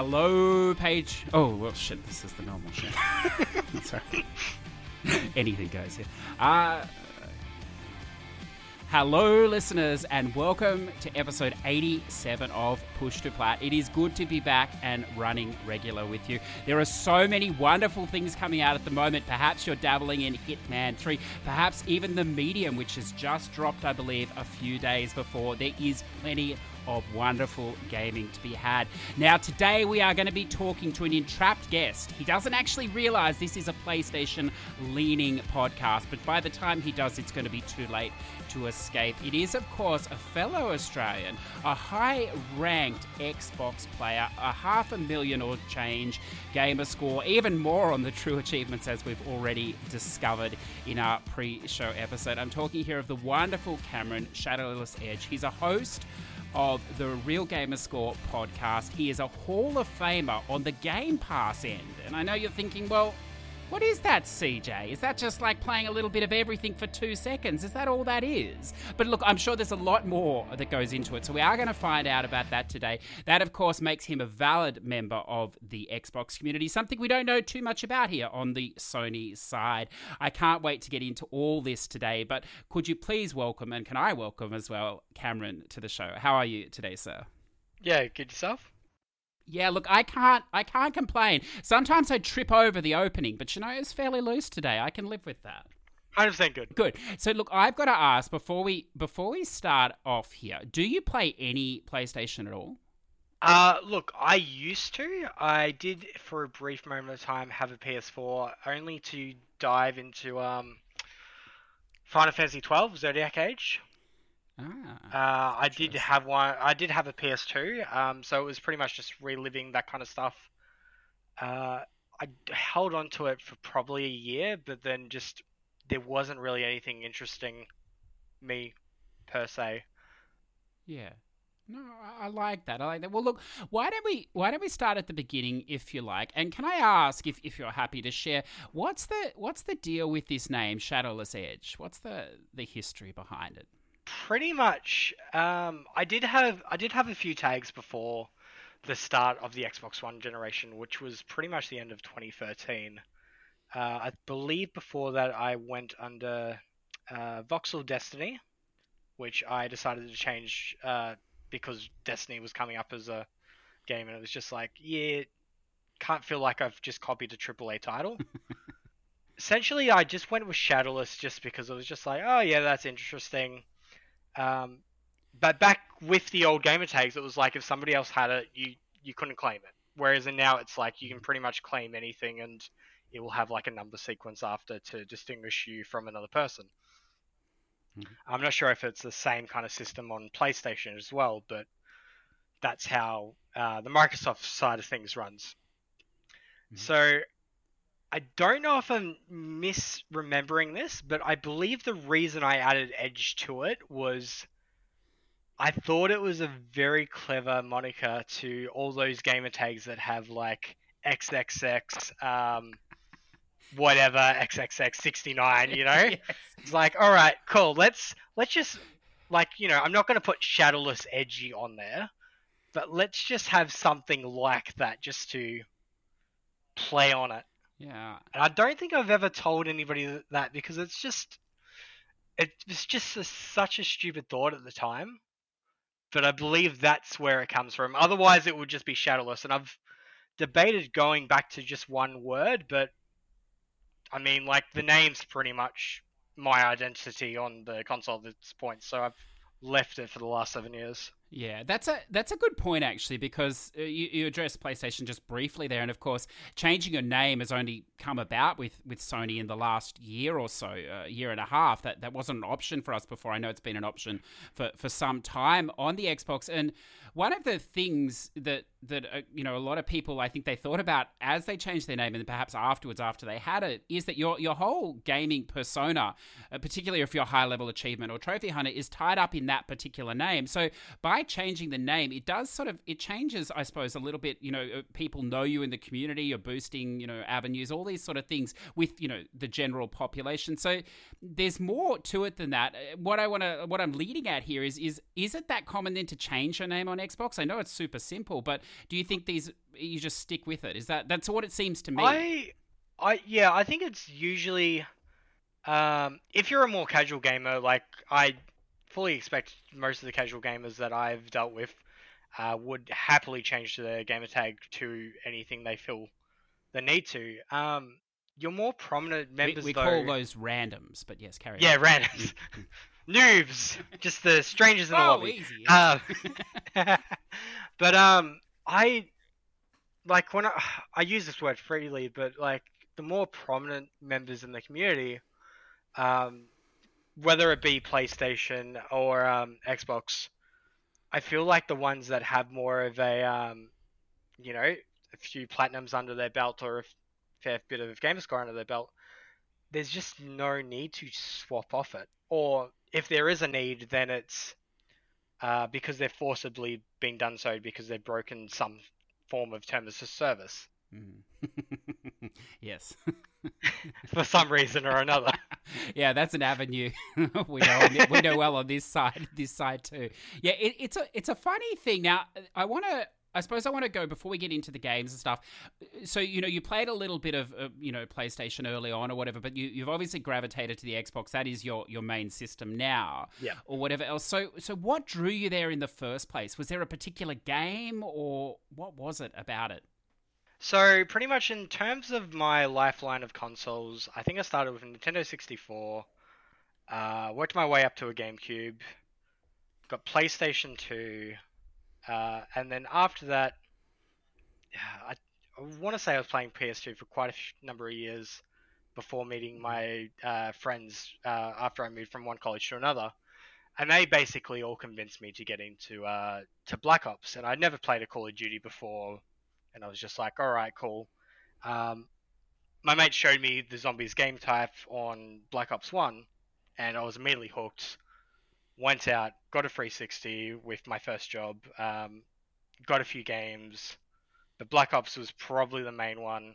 Hello, page. Oh, well, shit, this is the normal shit. Sorry. Anything goes here. Uh, hello, listeners, and welcome to episode 87 of Push to Plat. It is good to be back and running regular with you. There are so many wonderful things coming out at the moment. Perhaps you're dabbling in Hitman 3, perhaps even The Medium, which has just dropped, I believe, a few days before. There is plenty of wonderful gaming to be had. Now, today we are going to be talking to an entrapped guest. He doesn't actually realize this is a PlayStation leaning podcast, but by the time he does, it's going to be too late to escape. It is, of course, a fellow Australian, a high ranked Xbox player, a half a million or change gamer score, even more on the true achievements as we've already discovered in our pre show episode. I'm talking here of the wonderful Cameron Shadowless Edge. He's a host of the Real Gamer Score podcast. He is a Hall of Famer on the Game Pass end. And I know you're thinking, well, what is that, CJ? Is that just like playing a little bit of everything for two seconds? Is that all that is? But look, I'm sure there's a lot more that goes into it. So we are going to find out about that today. That, of course, makes him a valid member of the Xbox community, something we don't know too much about here on the Sony side. I can't wait to get into all this today. But could you please welcome, and can I welcome as well, Cameron to the show? How are you today, sir? Yeah, good yourself. Yeah, look, I can't I can't complain. Sometimes I trip over the opening, but you know, it's fairly loose today. I can live with that. Hundred percent good. Good. So look, I've got to ask before we before we start off here, do you play any PlayStation at all? Uh, look, I used to. I did for a brief moment of time have a PS4, only to dive into um, Final Fantasy twelve Zodiac Age. Ah, Uh, I did have one. I did have a PS2, um, so it was pretty much just reliving that kind of stuff. Uh, I held on to it for probably a year, but then just there wasn't really anything interesting me per se. yeah. No, I- I like that. I like that. Well, look, why don't we why don't we start at the beginning, if you like? And can I ask if, if you're happy to share what's the what's the deal with this name, Shadowless Edge? What's the the history behind it? Pretty much. Um, I did have I did have a few tags before the start of the Xbox One generation, which was pretty much the end of 2013. Uh, I believe before that I went under uh, Voxel Destiny, which I decided to change uh, because Destiny was coming up as a game, and it was just like, yeah, can't feel like I've just copied a AAA title. Essentially, I just went with Shadowless just because it was just like, oh yeah, that's interesting. Um, but back with the old gamer tags, it was like if somebody else had it, you you couldn't claim it. Whereas in now, it's like you can pretty much claim anything, and it will have like a number sequence after to distinguish you from another person. Mhm. I'm not sure if it's the same kind of system on PlayStation as well, but that's how uh, the Microsoft side of things runs. Mhm. So I don't know if I'm misremembering this, but I believe the reason I added Edge to it was I thought it was a very clever moniker to all those gamer tags that have like XXX, um, whatever XXX 69. You know, Yes. it's like all right, cool. Let's let's just like you know I'm not gonna put Shadowless Edgy on there, but let's just have something like that just to play on it. Yeah. And I don't think I've ever told anybody that because it's just it was just a, such a stupid thought at the time. But I believe that's where it comes from. Otherwise, it would just be shadowless. And I've debated going back to just one word, but I mean, like the name's pretty much my identity on the console at this point. So I've left it for the last seven years. Yeah, that's a that's a good point actually because uh, you, you addressed PlayStation just briefly there, and of course, changing your name has only come about with, with Sony in the last year or so, a year and a half. That that wasn't an option for us before. I know it's been an option for, for some time on the Xbox, and one of the things that that uh, you know a lot of people I think they thought about as they changed their name and perhaps afterwards after they had it is that your your whole gaming persona, uh, particularly if you're a high level achievement or trophy hunter, is tied up in that particular name. So by by changing the name, it does sort of it changes, I suppose, a little bit. You know, uh, people know you in the community. You're boosting, you know, avenues, all these sort of things with you know the general population. So there's more to it than that. Uh, what I want to, what I'm leading at here is is is it that common then to change your name on Xbox? I know it's super simple, but do you think these you just stick with it? Is that that's what it seems to me? I, I yeah, I think it's usually, um, if you're a more casual gamer, like I fully expect most of the casual gamers that I've dealt with uh, would happily change their gamer tag to anything they feel the need to. Um, your more prominent members, we, we though, call those randoms, but yes, carry yeah, on. randoms, noobs, just the strangers in the oh, lobby. easy. Um, but um, I like when I I use this word freely, but like the more prominent members in the community, um, whether it be PlayStation or um, Xbox, I feel like the ones that have more of a um, you know, a few platinums under their belt or a fair bit of gamer score under their belt, there's just no need to swap off it. Or if there is a need, then it's uh, because they're forcibly being done so because they've broken some form of terms of service. Mm. yes. For some reason or another. yeah, that's an avenue we know we know well on this side. This side too. Yeah, it, it's a it's a funny thing. Now, I want to I suppose I want to go before we get into the games and stuff. So you know, you played a little bit of uh, you know PlayStation early on or whatever, but you, you've obviously gravitated to the Xbox. That is your your main system now, yeah, or whatever else. So so what drew you there in the first place? Was there a particular game, or what was it about it? So pretty much in terms of my lifeline of consoles, I think I started with a Nintendo 64, uh, worked my way up to a GameCube, got PlayStation 2, uh, and then after that, I, I want to say I was playing PS2 for quite a number of years before meeting my uh, friends uh, after I moved from one college to another, and they basically all convinced me to get into uh, to Black Ops. And I'd never played a Call of Duty before, and I was just like, all right, cool. Um, my mate showed me the zombies game type on Black Ops One, and I was immediately hooked went out, got a 360 with my first job, um, got a few games, but Black Ops was probably the main one.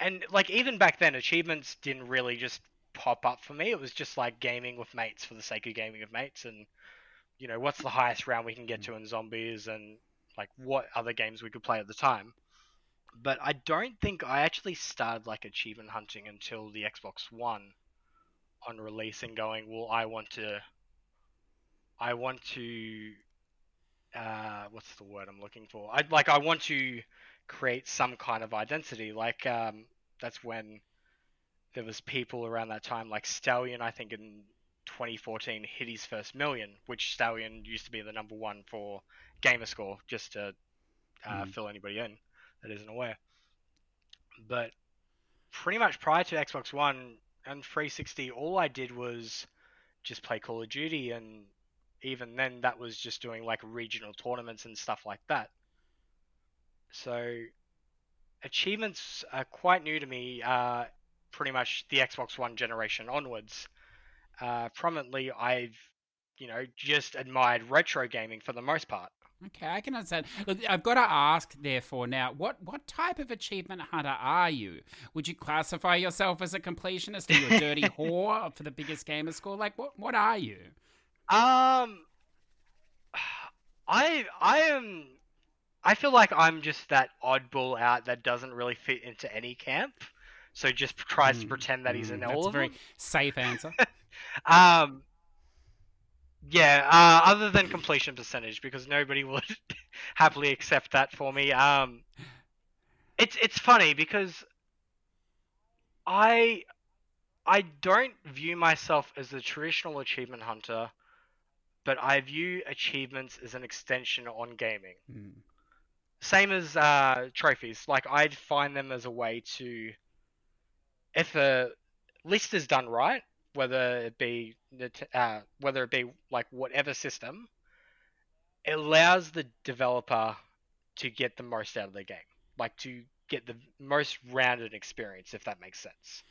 And like even back then, achievements didn't really just pop up for me. It was just like gaming with mates for the sake of gaming with mates, and you know what's the highest round we can get to in zombies, and like what other games we could play at the time. But I don't think I actually started like achievement hunting until the Xbox One on release and going, well, I want to I want to uh, what's the word I'm looking for? I like I want to create some kind of identity. Like um, that's when there was people around that time, like Stallion. I think in 2014 hit his first million, which Stallion used to be the number one for Gamerscore, just to uh, mm. fill anybody in that isn't aware. But pretty much prior to Xbox One and 360, all I did was just play Call of Duty and even then that was just doing like regional tournaments and stuff like that. So achievements are quite new to me, uh, pretty much the Xbox One generation onwards. Uh, prominently, I've you know just admired retro gaming for the most part. Okay, I can understand. Look, I've got to ask, therefore, now, what what type of achievement hunter are you? Would you classify yourself as a completionist? Are you a dirty whore for the biggest gamer score? Like, what what are you? Um, I I am. I feel like I'm just that oddball out that doesn't really fit into any camp, so just tries mm, to pretend that he's in mm, all. That's a very them. safe answer. um, yeah. Uh, other than completion percentage, because nobody would happily accept that for me. Um, it's it's funny because I I don't view myself as a traditional achievement hunter but I view achievements as an extension on gaming. Mm. Same as uh, trophies. Like I'd find them as a way to, if a list is done right, whether it be uh, whether it be like whatever system, it allows the developer to get the most out of the game, like to get the most rounded experience, if that makes sense.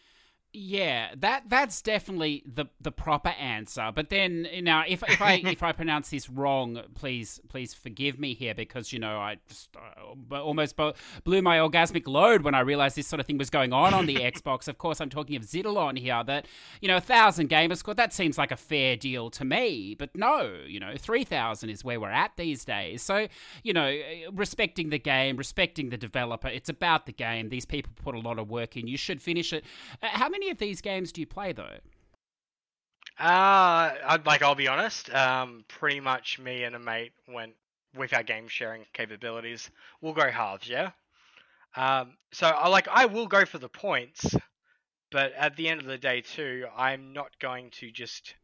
Yeah, that that's definitely the the proper answer. But then now, if if I if I pronounce this wrong, please please forgive me here because you know I just uh, almost blew my orgasmic load when I realized this sort of thing was going on on the Xbox. Of course, I'm talking of Xitilon here. That you know, a thousand gamers score that seems like a fair deal to me. But no, you know, three thousand is where we're at these days. So you know, respecting the game, respecting the developer. It's about the game. These people put a lot of work in. You should finish it. Uh, how many of these games do you play though? Uh, I'd, like I'll be honest. Um, pretty much me and a mate went with our game sharing capabilities. We'll go halves, yeah. Um, so I like I will go for the points, but at the end of the day too, I'm not going to just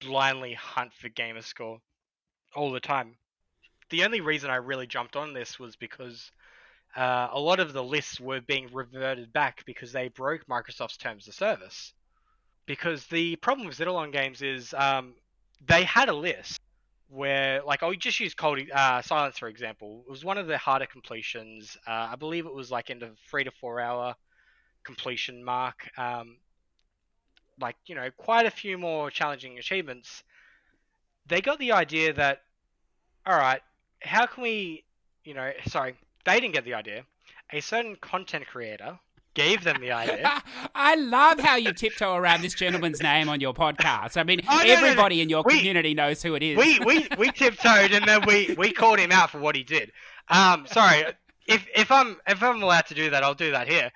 blindly hunt for gamer score all the time. The only reason I really jumped on this was because uh, a lot of the lists were being reverted back because they broke Microsoft's terms of service. Because the problem with Xitilon games is um, they had a list where, like, I'll just use Cold uh, Silence for example. It was one of the harder completions. Uh, I believe it was like in the three to four hour completion mark. Um, like, you know, quite a few more challenging achievements. They got the idea that, all right, how can we, you know, sorry, they didn't get the idea. A certain content creator gave them the idea. I love how you tiptoe around this gentleman's name on your podcast. I mean, oh, no, everybody no, no. in your we, community knows who it is. We, we, we tiptoed and then we, we called him out for what he did. Um, sorry, if if I'm if I'm allowed to do that, I'll do that here.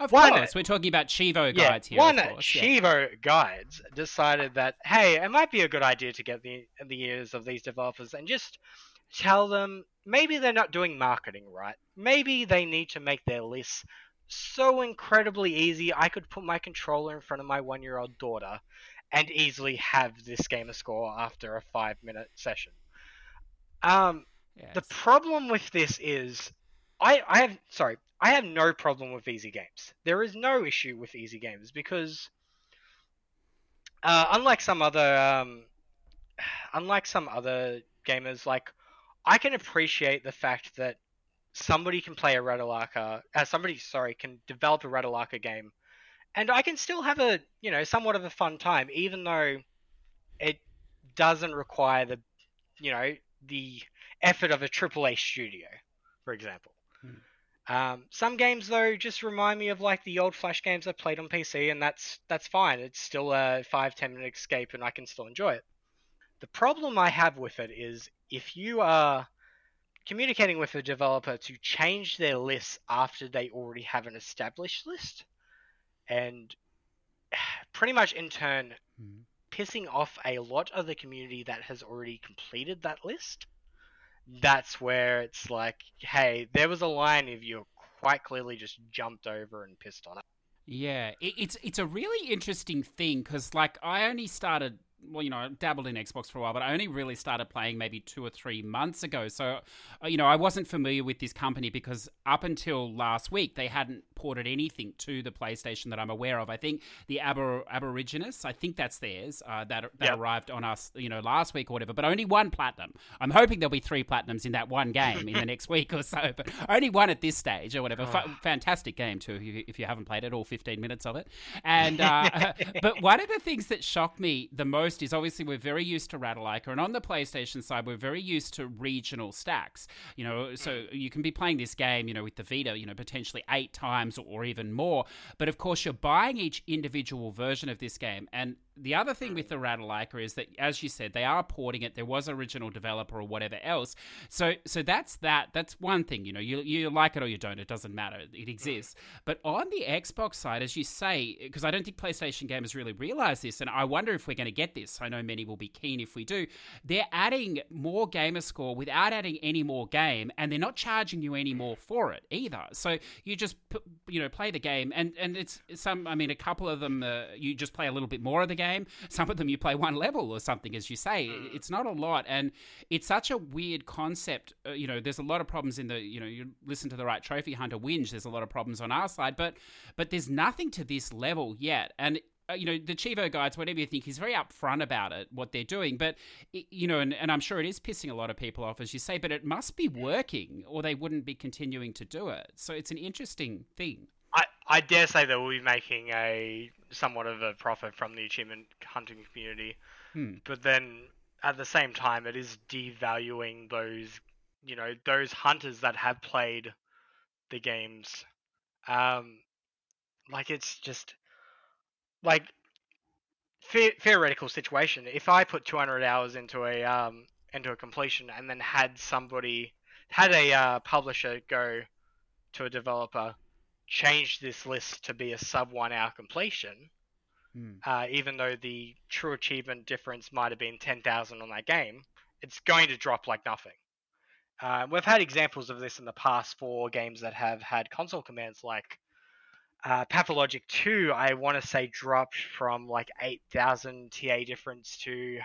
Of one, course, we're talking about Chivo yeah, guides here. One course, Chivo yeah. guides decided that hey, it might be a good idea to get the the ears of these developers and just tell them maybe they're not doing marketing right. Maybe they need to make their lists so incredibly easy I could put my controller in front of my one year old daughter and easily have this gamer score after a five minute session. Um, yes. The problem with this is I, I have sorry I have no problem with easy games. There is no issue with easy games because uh, unlike some other um, unlike some other gamers like I can appreciate the fact that somebody can play a Ratalaika, uh, somebody, sorry, can develop a Ratalaika game, and I can still have a, you know, somewhat of a fun time, even though it doesn't require the, you know, the effort of a AAA studio, for example. Hmm. Um, some games though just remind me of like the old Flash games I played on PC, and that's that's fine. It's still a five ten minute escape, and I can still enjoy it. The problem I have with it is if you are communicating with a developer to change their lists after they already have an established list, and pretty much in turn mm. pissing off a lot of the community that has already completed that list, that's where it's like, hey, there was a line if you quite clearly just jumped over and pissed on it. Yeah, it's it's a really interesting thing because like I only started well, you know, I dabbled in Xbox for a while, but I only really started playing maybe two or three months ago. So, uh, you know, I wasn't familiar with this company because up until last week, they hadn't ported anything to the PlayStation that I'm aware of. I think the Aber- Aborigenus, I think that's theirs, uh, that, that yep. arrived on us, you know, last week or whatever, but only one platinum. I'm hoping there'll be three platinums in that one game in the next week or so, but only one at this stage or whatever. F- fantastic game, too, if you, if you, haven't played it, all 15 minutes of it. And, uh, but one of the things that shocked me the most most is obviously we're very used to Ratalaika, and on the PlayStation side, we're very used to regional stacks. You know, so mm. you can be playing this game, you know, with the Vita, you know, potentially eight times or even more. But of course, you're buying each individual version of this game, and the other thing with the Ratalaika is that, as you said, they are porting it. There was original developer or whatever else. So, so that's that. That's one thing. You know, you you like it or you don't. It doesn't matter. It exists. But on the Xbox side, as you say, because I don't think PlayStation gamers really realize this, and I wonder if we're going to get this. I know many will be keen if we do. They're adding more gamer score without adding any more game, and they're not charging you any more for it either. So you just you know play the game, and and it's some. I mean, a couple of them uh, you just play a little bit more of the game. Some of them you play one level or something, as you say. Mm. It's not a lot, and it's such a weird concept. Uh, you know, there's a lot of problems in the. You know, you listen to the right trophy hunter whinge. There's a lot of problems on our side, but but there's nothing to this level yet, and uh, you know the Chivo guides, whatever you think, he's very upfront about it, what they're doing. But you know, and, and I'm sure it is pissing a lot of people off, as you say. But it must be working, or they wouldn't be continuing to do it. So it's an interesting thing. I, dare say they will be making a somewhat of a profit from the achievement hunting community, Hmm. but then at the same time, it is devaluing those, you know, those hunters that have played the games. Um, like it's just like the- theoretical situation. If I put 200 hours into a um into a completion and then had somebody had a uh, publisher go to a developer change this list to be a sub one hour completion, Hmm. uh, even though the true achievement difference might have been 10,000 on that game, it's going to drop like nothing. Uh, we've had examples of this in the past for games that have had console commands like uh, Pathologic 2, I want to say dropped from like 8,000 TA difference to,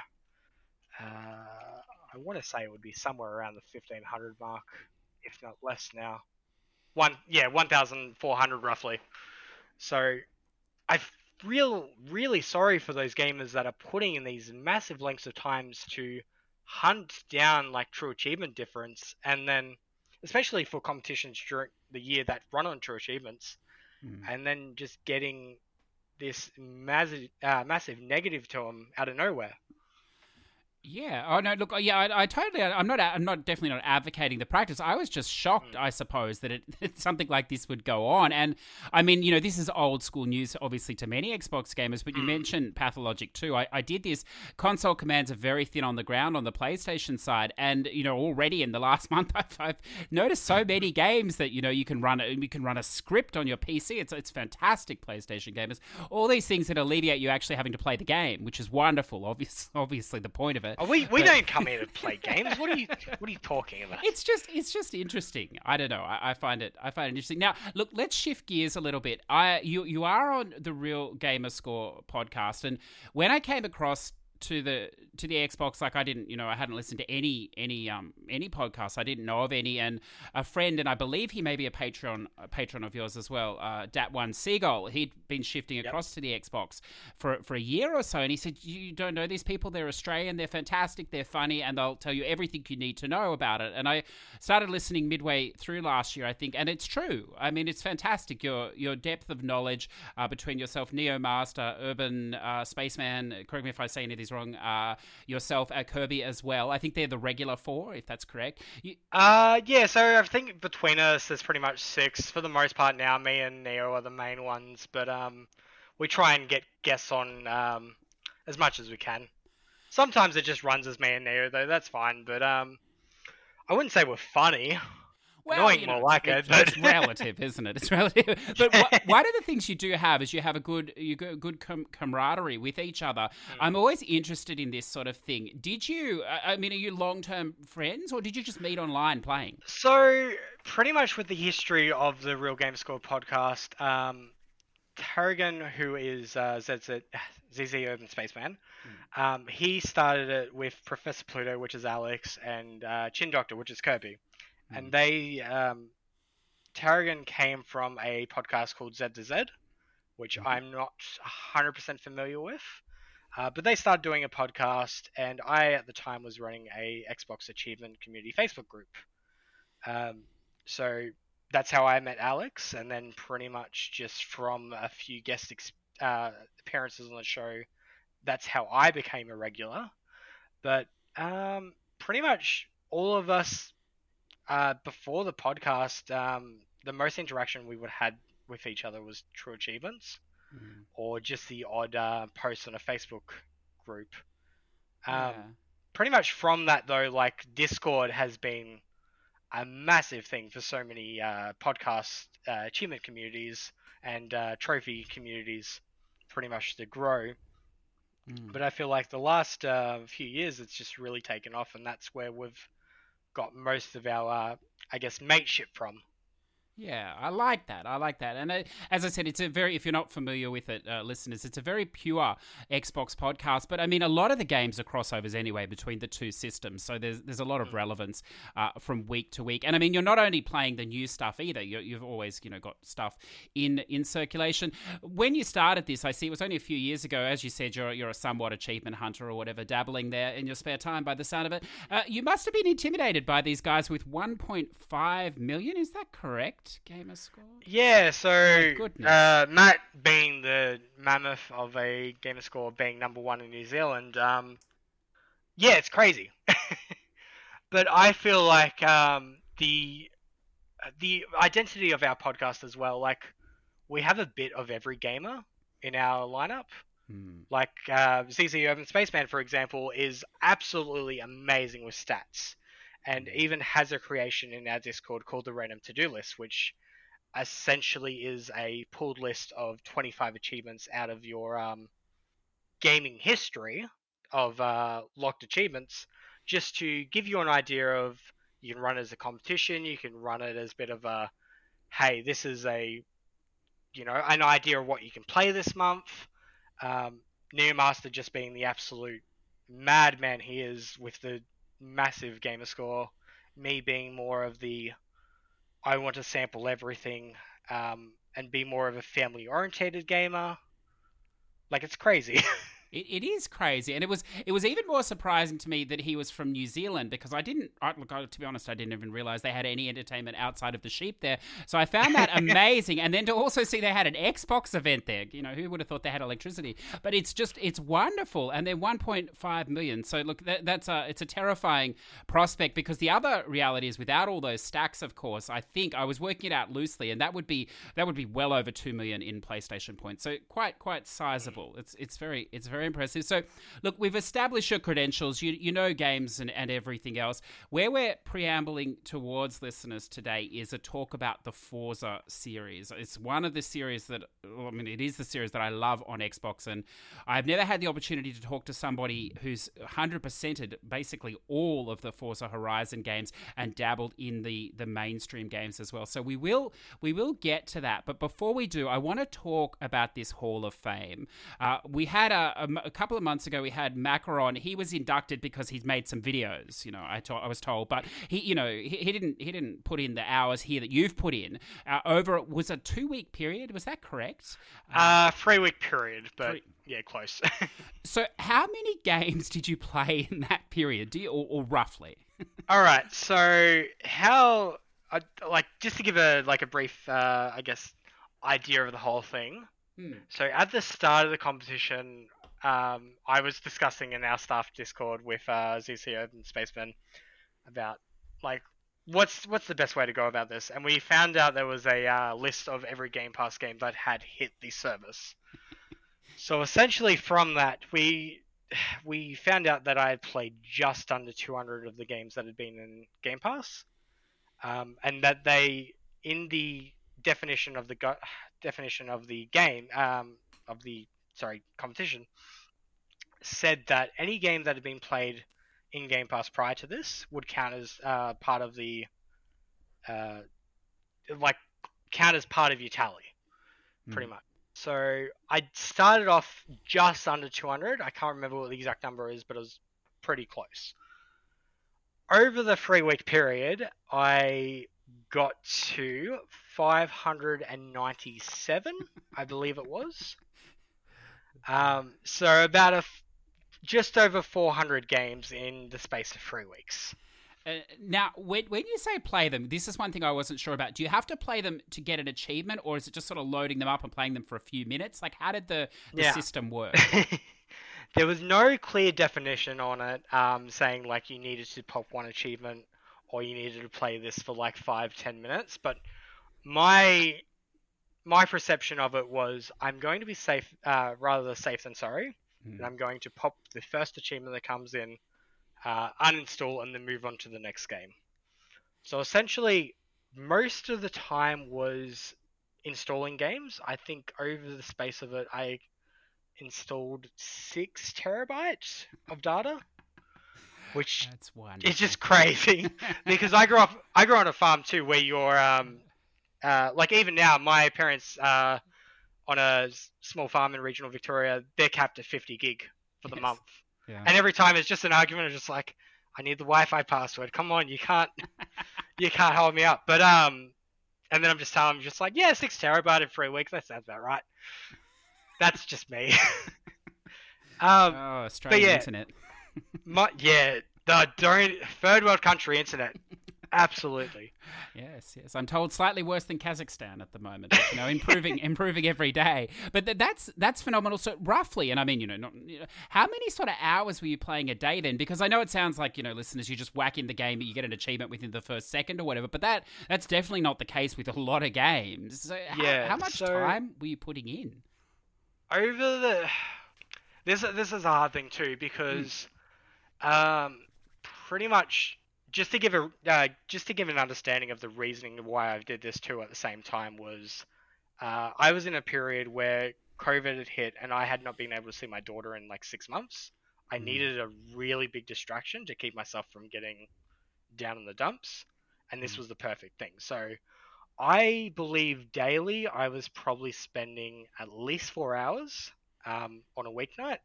uh, I want to say it would be somewhere around the 1500 mark, if not less now. One, yeah, 1,400 roughly. So I real really sorry for those gamers that are putting in these massive lengths of times to hunt down like true achievement difference and then especially for competitions during the year that run on true achievements Hmm. and then just getting this massive uh, massive negative to them out of nowhere Yeah. Oh no. Look. Yeah. I, I totally. I'm not. I'm not definitely not advocating the practice. I was just shocked. Mm. I suppose that it that something like this would go on. And I mean, you know, this is old school news, obviously, to many Xbox gamers. But you Mm. mentioned Pathologic 2. I, I did this. Console commands are very thin on the ground on the PlayStation side, and you know, already in the last month, I've, I've noticed so many games that you know you can run. a- You can run a script on your PC. It's it's fantastic, PlayStation gamers. All these things that alleviate you actually having to play the game, which is wonderful. Obviously, obviously the point of it. Oh, we we But- don't come here to play games what are you what are you talking about It's just it's just interesting. I don't know. I, I find it I find it interesting. Now, look, let's shift gears a little bit. I you you are on the Real Gamer Score podcast, and when I came across to the to the Xbox, like I didn't, you know, I hadn't listened to any any um any podcasts. I didn't know of any, and a friend, and I believe he may be a patron a patron of yours as well. Uh, Dat One Seagull. He'd been shifting across to the Xbox for for a year or so, and he said, "You don't know these people? They're Australian. They're fantastic. They're funny, and they'll tell you everything you need to know about it." And I started listening midway through last year, I think, and it's true. I mean, it's fantastic. Your your depth of knowledge uh, between yourself, Neo Master, Urban uh, Spaceman. Correct me if I say any of these wrong. Uh, yourself, uh, Kirby as well. I think they're the regular four, if that's correct. You, Uh, yeah, so I think between us there's pretty much six. For the most part now, me and Neo are the main ones, but um, we try and get guests on um, as much as we can. Sometimes it just runs as me and Neo, though, that's fine, but um, I wouldn't say we're funny. Annoying you more know, like it's, it, but- it's relative, isn't it? It's relative. But wha- one of the things you do have is you have a good, you got good com- camaraderie with each other. Mm. I'm always interested in this sort of thing. Did you? I mean, are you long term friends, or did you just meet online playing? So, pretty much with the history of the Real Game Score podcast, um, Tarragon, who is uh, ZZ, ZZ Urban Spaceman, um, he started it with Professor Pluto, which is Alex, and uh, Chin Doctor, which is Kirby. And they, um, Tarragon came from a podcast called Z to Z, which Mhm. I'm not 100% familiar with. Uh, but they started doing a podcast, and I at the time was running a Xbox Achievement Community Facebook group. Um, so that's how I met Alex, and then pretty much just from a few guest ex- uh, appearances on the show, that's how I became a regular. But um, pretty much all of us uh, before the podcast, um, the most interaction we would had with each other was True Achievements or just the odd uh, post on a Facebook group. Um, Yeah. Pretty much from that though, like Discord has been a massive thing for so many uh, podcast uh, achievement communities and uh, trophy communities, pretty much to grow. Mm. But I feel like the last uh, few years, it's just really taken off, and that's where we've got most of our, uh, I guess, mateship from. Yeah, I like that. I like that. And uh, as I said, it's a very, if you're not familiar with it, uh, listeners, it's a very pure Xbox podcast. But I mean, a lot of the games are crossovers anyway between the two systems. So there's, there's a lot of relevance uh, from week to week. And I mean, you're not only playing the new stuff either, you you've always, you know, got stuff in, in circulation. When you started this, I see it was only a few years ago. As you said, you're, you're a somewhat achievement hunter or whatever, dabbling there in your spare time by the sound of it. Uh, you must have been intimidated by these guys with 1.5 million. Is that correct? Gamer Score? Yeah, so goodness. uh, Matt being the mammoth of a gamer score, being number one in New Zealand, um, yeah, it's crazy. but I feel like um, the the identity of our podcast as well, like we have a bit of every gamer in our lineup. Hmm. Like uh, ZZ Urban Spaceman, for example, is absolutely amazing with stats, and even has a creation in our Discord called the Random To Do List, which essentially is a pulled list of 25 achievements out of your um, gaming history of uh, locked achievements, just to give you an idea of you can run it as a competition, you can run it as a bit of a, hey, this is a, you know, an idea of what you can play this month. Um, Neo Master just being the absolute madman he is with the massive gamer score. Me being more of the I want to sample everything um, and be more of a family orientated gamer. Like it's crazy. It, it is crazy, and it was it was even more surprising to me that he was from New Zealand because I didn't I, look I- to be honest I didn't even realize they had any entertainment outside of the sheep there. So I found that amazing, and then to also see they had an Xbox event there. You know who would have thought they had electricity? But it's just it's wonderful, and they're 1.5 million. So look, that, that's a it's a terrifying prospect because the other reality is without all those stacks, of course, I think I was working it out loosely, and that would be that would be well over two million in PlayStation points. So quite quite sizable. It's it's very it's very impressive. So look, we've established your credentials. You you know games and, and everything else. Where we're preambling towards listeners today is a talk about the Forza series. It's one of the series that well, I mean it is the series that I love on Xbox, and I've never had the opportunity to talk to somebody who's hundred percented basically all of the Forza Horizon games and dabbled in the the mainstream games as well. So we will we will get to that, but before we do, I want to talk about this Hall of Fame. Uh, we had a, a a couple of months ago. We had Macaron. He was inducted because he's made some videos. You know, I to- I was told, but he you know he, he didn't he didn't put in the hours here that you've put in. Uh, over was a two week period. Was that correct? uh, three week period, but Three- yeah, close. So how many games did you play in that period? Do you, or, or roughly? All right. So how, I like, just to give a like a brief, uh, I guess, idea of the whole thing. Hmm. So at the start of the competition, um, I was discussing in our staff Discord with uh, ZZ Urban Spaceman about like what's what's the best way to go about this, and we found out there was a uh, list of every Game Pass game that had hit the service. so essentially, from that, we we found out that I had played just under 200 of the games that had been in Game Pass, um, and that they in the definition of the go- definition of the game um, of the sorry competition said that any game that had been played in Game Pass prior to this would count as uh, part of the uh, like count as part of your tally, pretty Mm. much. So I started off just under 200. I can't remember what the exact number is, but it was pretty close. Over the three week period, I got to 597, I believe it was. Um, so about a f- just over 400 games in the space of three weeks. Uh, now, when, when you say play them, this is one thing I wasn't sure about. Do you have to play them to get an achievement, or is it just sort of loading them up and playing them for a few minutes? Like, how did the, the Yeah. system work? there was no clear definition on it um, saying like you needed to pop one achievement or you needed to play this for like five ten minutes but my my perception of it was i'm going to be safe uh, rather safe than sorry Hmm. and i'm going to pop the first achievement that comes in uh, uninstall and then move on to the next game so essentially most of the time was installing games i think over the space of it i installed six terabytes of data, which That's wonderful. is just crazy because I grew up I grew on a farm too where you're um uh like even now my parents uh on a small farm in regional Victoria they're capped at 50 gig for the Yes. month Yeah. and every time it's just an argument of just like I need the Wi-Fi password come on you can't you can't hold me up but um and then I'm just telling them just like yeah six terabyte in three weeks that sounds about right that's just me um oh, Australian yeah. internet. My, yeah, the don't, third world country internet. Absolutely. Yes, yes. I'm told slightly worse than Kazakhstan at the moment. But, you know, improving, improving every day. But th- that's that's phenomenal. So roughly, and I mean, you know, not, you know, how many sort of hours were you playing a day then? Because I know it sounds like you know, listeners, you just whack in the game, and you get an achievement within the first second or whatever. But that that's definitely not the case with a lot of games. So Yeah, How, how much so- time were you putting in? over the this this is a hard thing too because um pretty much just to give a uh, just to give an understanding of the reasoning of why I did this too at the same time was uh, I was in a period where COVID had hit and I had not been able to see my daughter in like six months. I Mm. needed a really big distraction to keep myself from getting down in the dumps, and this Mm. was the perfect thing. So I believe daily I was probably spending at least four hours um, on a weeknight,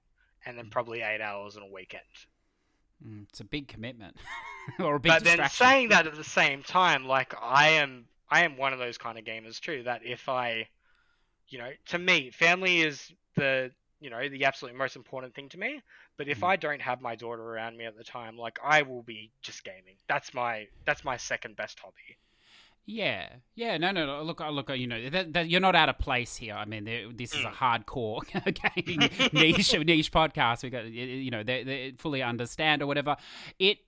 and then Mm. probably eight hours on a weekend. Mm, it's a big commitment, or a big but then saying that at the same time, like I am, I am one of those kind of gamers too. That if I, you know, to me, family is the you know the absolute most important thing to me. But if Mm. I don't have my daughter around me at the time, like I will be just gaming. That's my that's my second best hobby. Yeah, yeah, no, no, no. Look, uh, look, uh, you know, that, that you're not out of place here. I mean, this is a hardcore gaming niche niche podcast. We got, you know, they, they fully understand or whatever. It.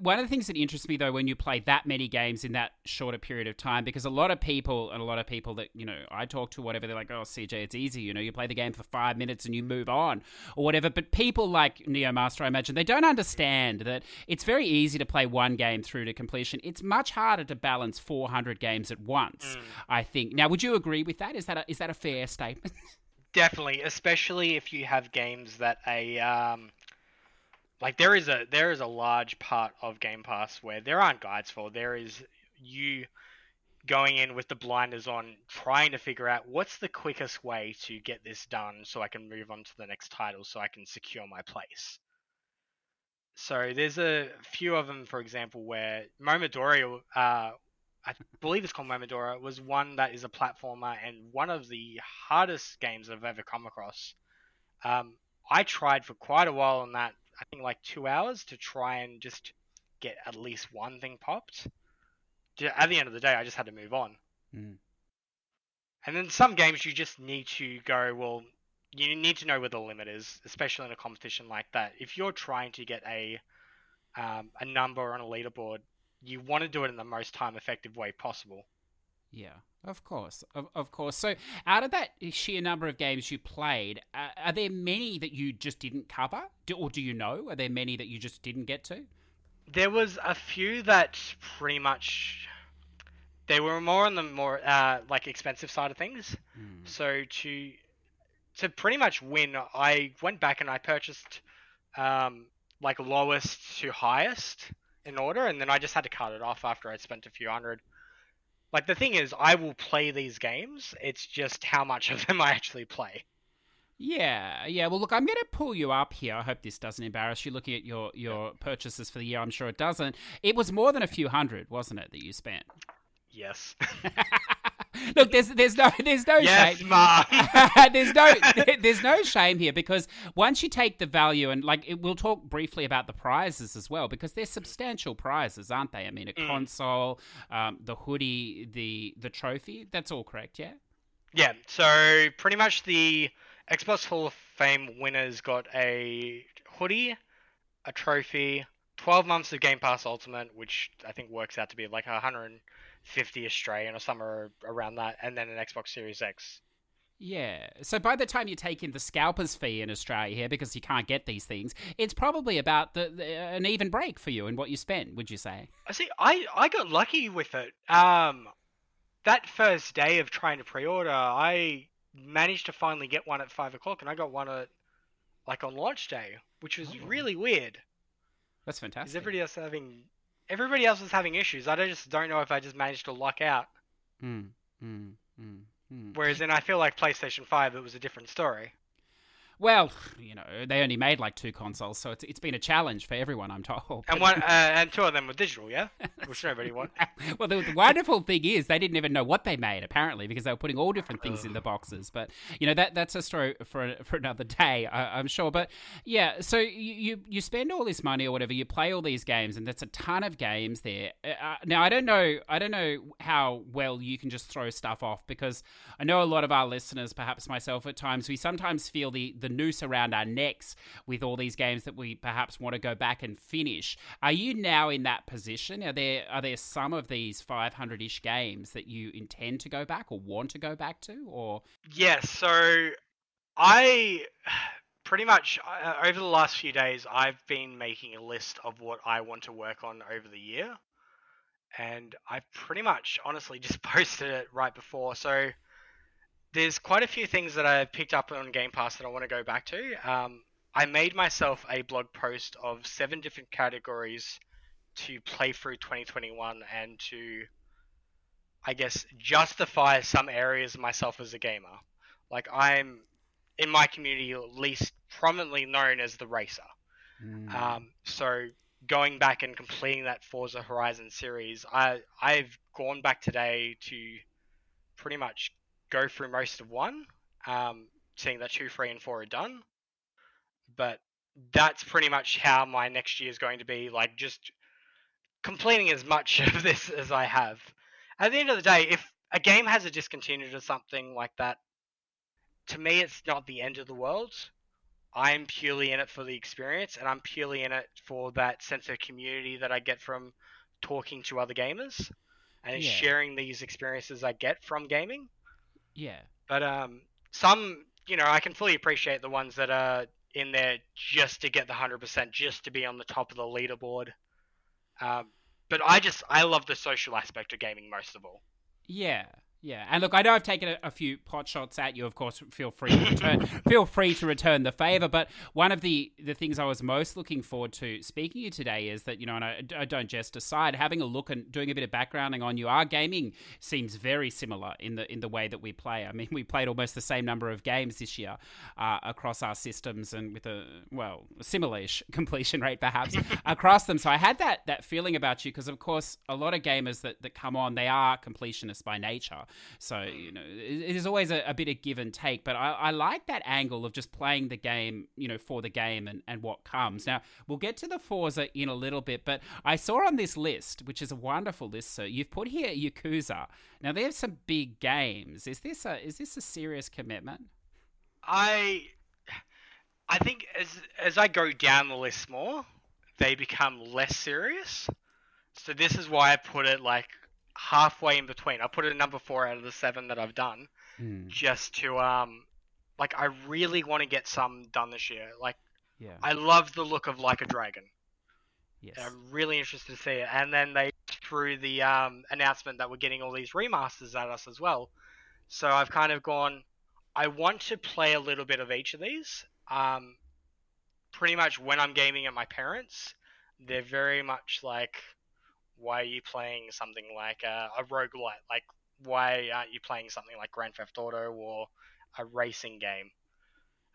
One of the things that interests me though, when you play that many games in that shorter period of time, because a lot of people and a lot of people that you know I talk to, whatever, they're like, "Oh, CJ, it's easy. You know, you play the game for five minutes and you move on, or whatever." But people like Neo Master, I imagine, they don't understand that it's very easy to play one game through to completion. It's much harder to balance 400 games at once. I think. Now, would you agree with that? Is that a, is that a fair statement? Definitely, especially if you have games that a um, like there is a there is a large part of Game Pass where there aren't guides for. There is you going in with the blinders on, trying to figure out what's the quickest way to get this done, so I can move on to the next title, so I can secure my place. So there's a few of them, for example, where Momodori, uh, I believe it's called Momodora, was one that is a platformer and one of the hardest games I've ever come across. Um, I tried for quite a while on that, I think like two hours, to try and just get at least one thing popped. At the end of the day, I just had to move on. Mm. And then some games you just need to go, well, you need to know where the limit is, especially in a competition like that. If you're trying to get a um, a number on a leaderboard, you want to do it in the most time effective way possible. Yeah, of course, of, of course. So, out of that sheer number of games you played, uh, are there many that you just didn't cover, do, or do you know? Are there many that you just didn't get to? There was a few that pretty much they were more on the more uh, like expensive side of things. Mm. So to to pretty much win, I went back and I purchased um, like lowest to highest in order, and then I just had to cut it off after I'd spent a few hundred. Like the thing is, I will play these games. It's just how much of them I actually play. Yeah, yeah. Well, look, I'm going to pull you up here. I hope this doesn't embarrass you. Looking at your your purchases for the year, I'm sure it doesn't. It was more than a few hundred, wasn't it, that you spent? Yes. Look, there's there's no there's no yes, shame. There's no there's no shame here because once you take the value and like it, we'll talk briefly about the prizes as well because they're substantial prizes, aren't they? I mean, a Mm. console, um, the hoodie, the the trophy. That's all correct, yeah. Yeah, so pretty much the Xbox Hall of Fame winners got a hoodie, a trophy, 12 months of Game Pass Ultimate, which I think works out to be like 150 Australian or somewhere around that, and then an Xbox Series X. Yeah. So by the time you take in the scalper's fee in Australia here, because you can't get these things, it's probably about the, the an even break for you in what you spend. Would you say? I see. I I got lucky with it. Um, that first day of trying to pre-order, I managed to finally get one at five o'clock, and I got one at like on launch day, which was Oh. really weird. That's fantastic. Is everybody else having? Everybody else was having issues. I just don't know if I just managed to luck out. Mm, mm, mm, mm. Whereas then I feel like PlayStation Five, it was a different story. Well, you know, they only made like two consoles, so it's, it's been a challenge for everyone, I'm told. And one uh, and two of them were digital, yeah, which nobody wanted. well, the, the, wonderful thing is they didn't even know what they made apparently because they were putting all different things in the boxes. But you know that that's a story for for another day, I, am sure. But yeah, so you, you, you spend all this money or whatever, you play all these games, and that's a ton of games there. Uh, uh, now I don't know, I don't know how well you can just throw stuff off because I know a lot of our listeners, perhaps myself at times, we sometimes feel the the noose around our necks with all these games that we perhaps want to go back and finish. Are you now in that position? Are there are there some of these 500-ish games that you intend to go back or want to go back to or Yes, so I pretty much uh, over the last few days I've been making a list of what I want to work on over the year. And I pretty much honestly just posted it right before. So there's quite a few things that I picked up on Game Pass that I want to go back to. Um, I made myself a blog post of seven different categories to play through 2021 and to, I guess, justify some areas of myself as a gamer. Like I'm in my community at least prominently known as the racer. Mm. Um, so going back and completing that Forza Horizon series, I I've gone back today to pretty much go through most of one, um, seeing that two, three, and four are done. But that's pretty much how my next year is going to be. Like just completing as much of this as I have. At the end of the day, if a game has a discontinued or something like that, to me, it's not the end of the world. I'm purely in it for the experience, and I'm purely in it for that sense of community that I get from talking to other gamers and yeah. sharing these experiences I get from gaming. Yeah. But um, some, you know, I can fully appreciate the ones that are in there just to get the hundred percent, just to be on the top of the leaderboard. Um, but I just I love the social aspect of gaming most of all. Yeah, yeah, and look, I know I've taken a, a, few pot shots at you. Of course, feel free to return. feel free to return the favor. But one of the the things I was most looking forward to speaking to you today is that you know, and I, I, don't jest aside, having a look and doing a bit of backgrounding on you. Our gaming seems very similar in the in the way that we play. I mean, we played almost the same number of games this year uh, across our systems, and with a well, similar-ish completion rate perhaps across them. So I had that that feeling about you because, of course, a lot of gamers that that come on, they are completionists by nature. So you know, it is always a, a, bit of give and take. But I, I, like that angle of just playing the game, you know, for the game and, and what comes. Now we'll get to the Forza in a little bit, but I saw on this list, which is a wonderful list, so you've put here Yakuza. Now there's some big games. Is this a is this a serious commitment? I I think as as I go down the list more, they become less serious. So this is why I put it like halfway in between. I put it at number four out of the seven that I've done, mm. just to um, like I really want to get some done this year. Like, yeah, I love the look of Like a Dragon. Yes, I'm really interested to see it. And then they threw the um announcement that we're getting all these remasters at us as well. So I've kind of gone. I want to play a little bit of each of these. Um, pretty much when I'm gaming at my parents, they're very much like why are you playing something like a, a roguelite? Like, why aren't you playing something like Grand Theft Auto or a racing game?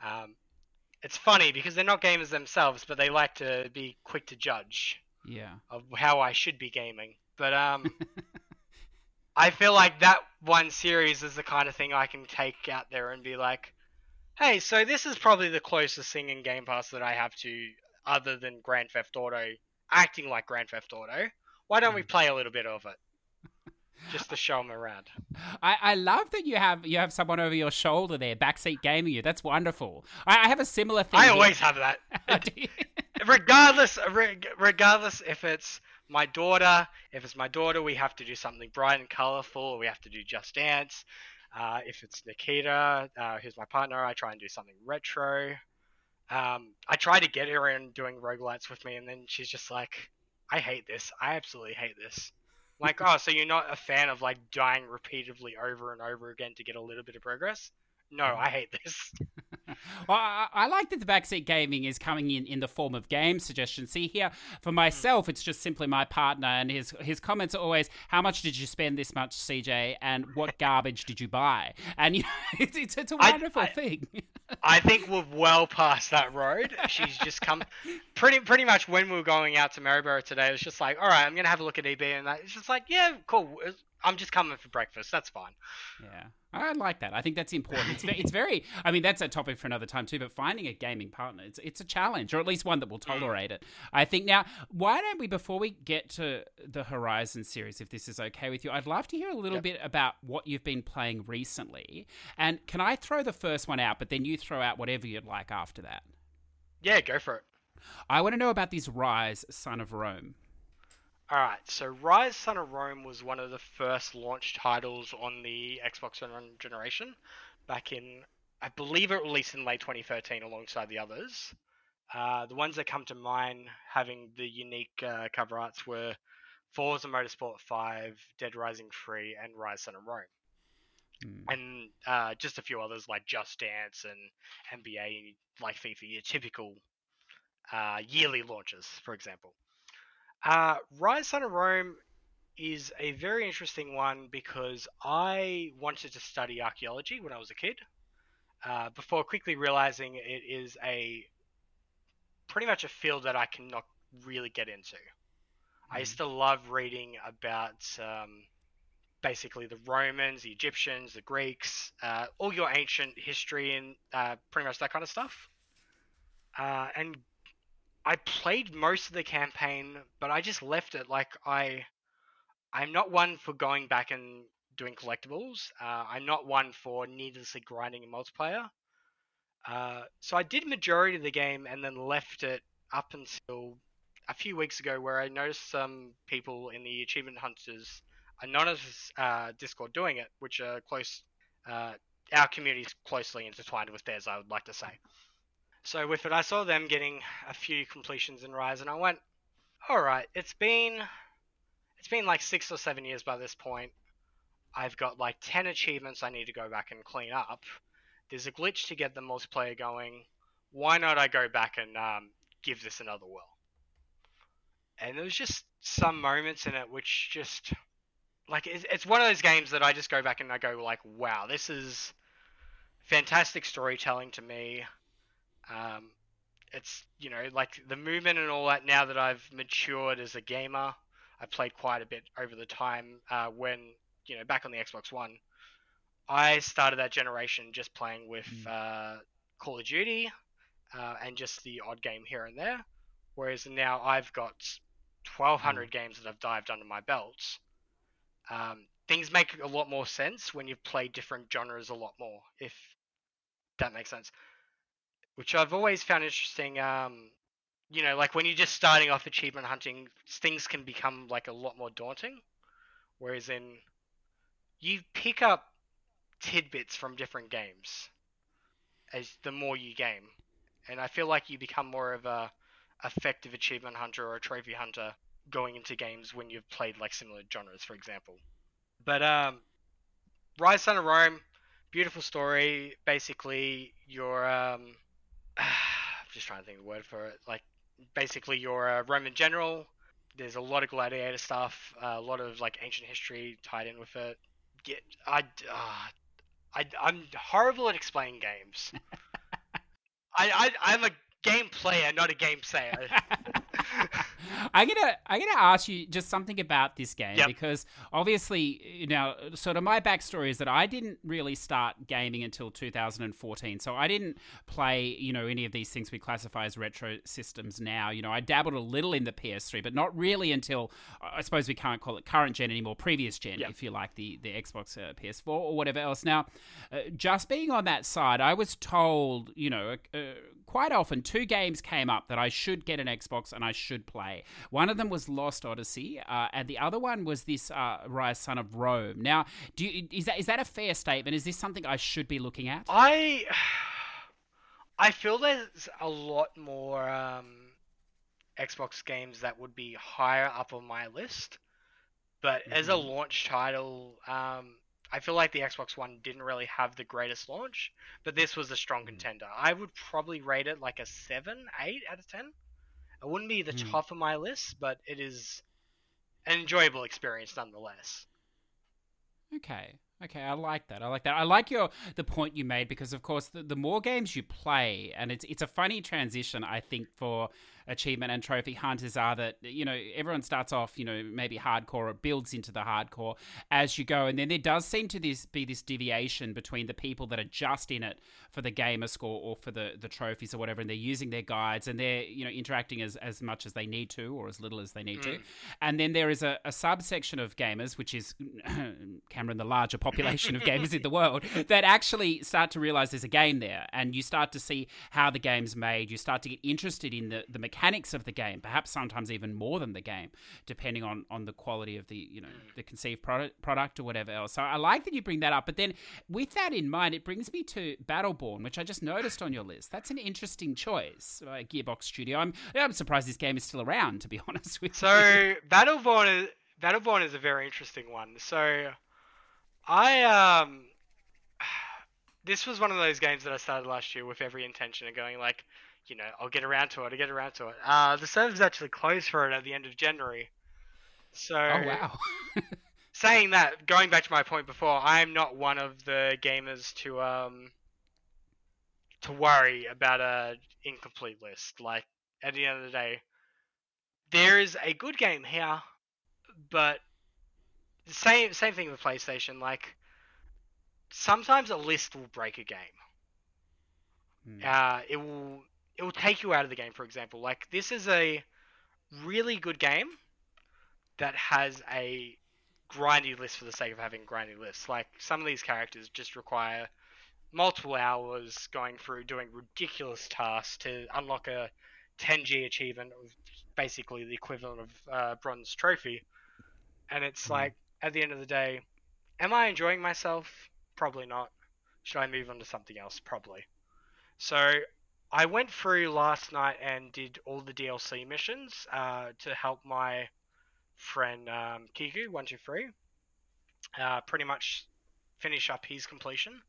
Um, it's funny because they're not gamers themselves, but they like to be quick to judge. Yeah. Of how I should be gaming, but um, I feel like that one series is the kind of thing I can take out there and be like, hey, so this is probably the closest thing in Game Pass that I have to, other than Grand Theft Auto, acting like Grand Theft Auto. Why don't we play a little bit of it? Just to show them around. I, I love that you have you have someone over your shoulder there, backseat gaming you. That's wonderful. I, I have a similar thing. I here. always have that. regardless, regardless if it's my daughter, if it's my daughter, we have to do something bright and colorful. We have to do Just Dance. Uh, if it's Nikita, uh, who's my partner, I try and do something retro. Um, I try to get her in doing roguelites with me, and then she's just like, I hate this. I absolutely hate this. Like, oh, so you're not a fan of like dying repeatedly over and over again to get a little bit of progress? No, I hate this. well, I, I, like that the backseat gaming is coming in in the form of game suggestions. See here, for hmm. myself, it's just simply my partner, and his his comments are always, "How much did you spend this much, CJ? And what garbage did you buy?" And you know, it's, it's, it's a wonderful I, I, thing. I think we're well past that road. She's just come pretty pretty much when we were going out to Maryborough today. It was just like, all right, I'm gonna have a look at EB, and it's just like, yeah, cool. I'm just coming for breakfast. That's fine. Yeah, I like that. I think that's important. It's, it's very. I mean, that's a topic for another time too. But finding a gaming partner, it's it's a challenge, or at least one that will tolerate it. I think. Now, why don't we, before we get to the Horizon series, if this is okay with you, I'd love to hear a little yep. bit about what you've been playing recently. And can I throw the first one out, but then you throw out whatever you'd like after that? Yeah, go for it. I want to know about this Ryse, Son of Rome. Alright, so Ryse Son of Rome was one of the first launch titles on the Xbox One generation back in, I believe it released in late 2013 alongside the others. Uh, the ones that come to mind having the unique uh, cover arts were Forza Motorsport 5, Dead Rising 3, and Ryse Son of Rome. Mm. And uh, just a few others like Just Dance and NBA, like FIFA, your typical uh, yearly launches, for example. Uh, Ryse Son of Rome is a very interesting one because I wanted to study archaeology when I was a kid. Uh, before quickly realizing it is a pretty much a field that I cannot really get into. Mm. I used to love reading about um, basically the Romans, the Egyptians, the Greeks, uh, all your ancient history and uh, pretty much that kind of stuff. Uh, and I played most of the campaign, but I just left it. Like I, I'm not one for going back and doing collectibles. Uh, I'm not one for needlessly grinding in multiplayer. Uh, so I did majority of the game and then left it up until a few weeks ago, where I noticed some people in the Achievement Hunters anonymous uh, Discord doing it, which are close. Uh, our community is closely intertwined with theirs. I would like to say. So with it, I saw them getting a few completions in Ryse, and I went, all right, it's been it's been like six or seven years by this point. I've got like ten achievements I need to go back and clean up. There's a glitch to get the multiplayer going. Why not I go back and um, give this another whirl? And there was just some moments in it which just like it's, it's one of those games that I just go back and I go like, wow, this is fantastic storytelling to me. Um, it's you know like the movement and all that. Now that I've matured as a gamer, I played quite a bit over the time uh, when you know back on the Xbox One. I started that generation just playing with mm. uh, Call of Duty uh, and just the odd game here and there, whereas now I've got 1,200 mm. games that I've dived under my belt. Um, things make a lot more sense when you've played different genres a lot more, if that makes sense which I've always found interesting. Um, you know, like when you're just starting off achievement hunting, things can become like a lot more daunting. Whereas in, you pick up tidbits from different games as the more you game, and I feel like you become more of a effective achievement hunter or a trophy hunter going into games when you've played like similar genres, for example. But um, Ryse Son of Rome, beautiful story. Basically, you're um, I'm just trying to think of the word for it. Like basically, you're a Roman general. There's a lot of gladiator stuff, uh, a lot of like ancient history tied in with it. Get I, uh, I I'm horrible at explaining games. I, I I'm a game player, not a game sayer. I'm gonna I'm gonna ask you just something about this game yep. because obviously you know sort of my backstory is that I didn't really start gaming until 2014, so I didn't play you know any of these things we classify as retro systems now. You know I dabbled a little in the PS3, but not really until I suppose we can't call it current gen anymore, previous gen yep. if you like the the Xbox uh, PS4 or whatever else. Now, uh, just being on that side, I was told you know. Uh, quite often two games came up that I should get an Xbox and I should play. One of them was Lost Odyssey, uh, and the other one was this uh, Ryse Son of Rome. Now, do you, is that is that a fair statement? Is this something I should be looking at? I I feel there's a lot more um, Xbox games that would be higher up on my list, but mm-hmm. as a mm-hmm. launch title, um, I feel like the Xbox One didn't really have the greatest launch, but this was a strong mm. contender. I would probably rate it like a 7, 8 out of 10. It wouldn't be the mm. top of my list, but it is an enjoyable experience nonetheless. Okay. Okay, I like that. I like that. I like your the point you made because, of course, the, the more games you play, and it's it's a funny transition, I think, for achievement and trophy hunters are that you know everyone starts off you know maybe hardcore or builds into the hardcore as you go. And then there does seem to this be this deviation between the people that are just in it for the gamer score or for the the trophies or whatever and they're using their guides and they're you know interacting as as much as they need to or as little as they need mm. to and then there is a, a subsection of gamers which is Cameron the larger population of gamers in the world that actually start to realize there's a game there. And you start to see how the game's made. You start to get interested in the the mechanics of the game, perhaps sometimes even more than the game, depending on, on the quality of the you know mm. the conceived product, product or whatever else. So I like that you bring that up. But then with that in mind, it brings me to Battleborn, which I just noticed on your list. That's an interesting choice, uh, Gearbox Studio. I'm I'm surprised this game is still around, to be honest with so, you. So Battleborn is Battleborn is a very interesting one. So I um this was one of those games that I started last year with every intention of going like, you know, I'll get around to it. I'll get around to it. Uh, the server's actually closed for it at the end of January. So, oh wow. saying that, going back to my point before, I'm not one of the gamers to um to worry about a incomplete list. Like at the end of the day, there is a good game here, but same same thing with PlayStation. Like sometimes a list will break a game. Hmm. Uh, it will it will take you out of the game. For example, like this is a really good game that has a grindy list for the sake of having grindy lists. Like some of these characters just require multiple hours going through doing ridiculous tasks to unlock a 10G achievement, of basically the equivalent of uh, bronze trophy. And it's mm. like at the end of the day, am I enjoying myself? Probably not. Should I move on to something else? Probably. So I went through last night and did all the DLC missions uh, to help my friend um, Kiku one two three. Uh, pretty much finish up his completion.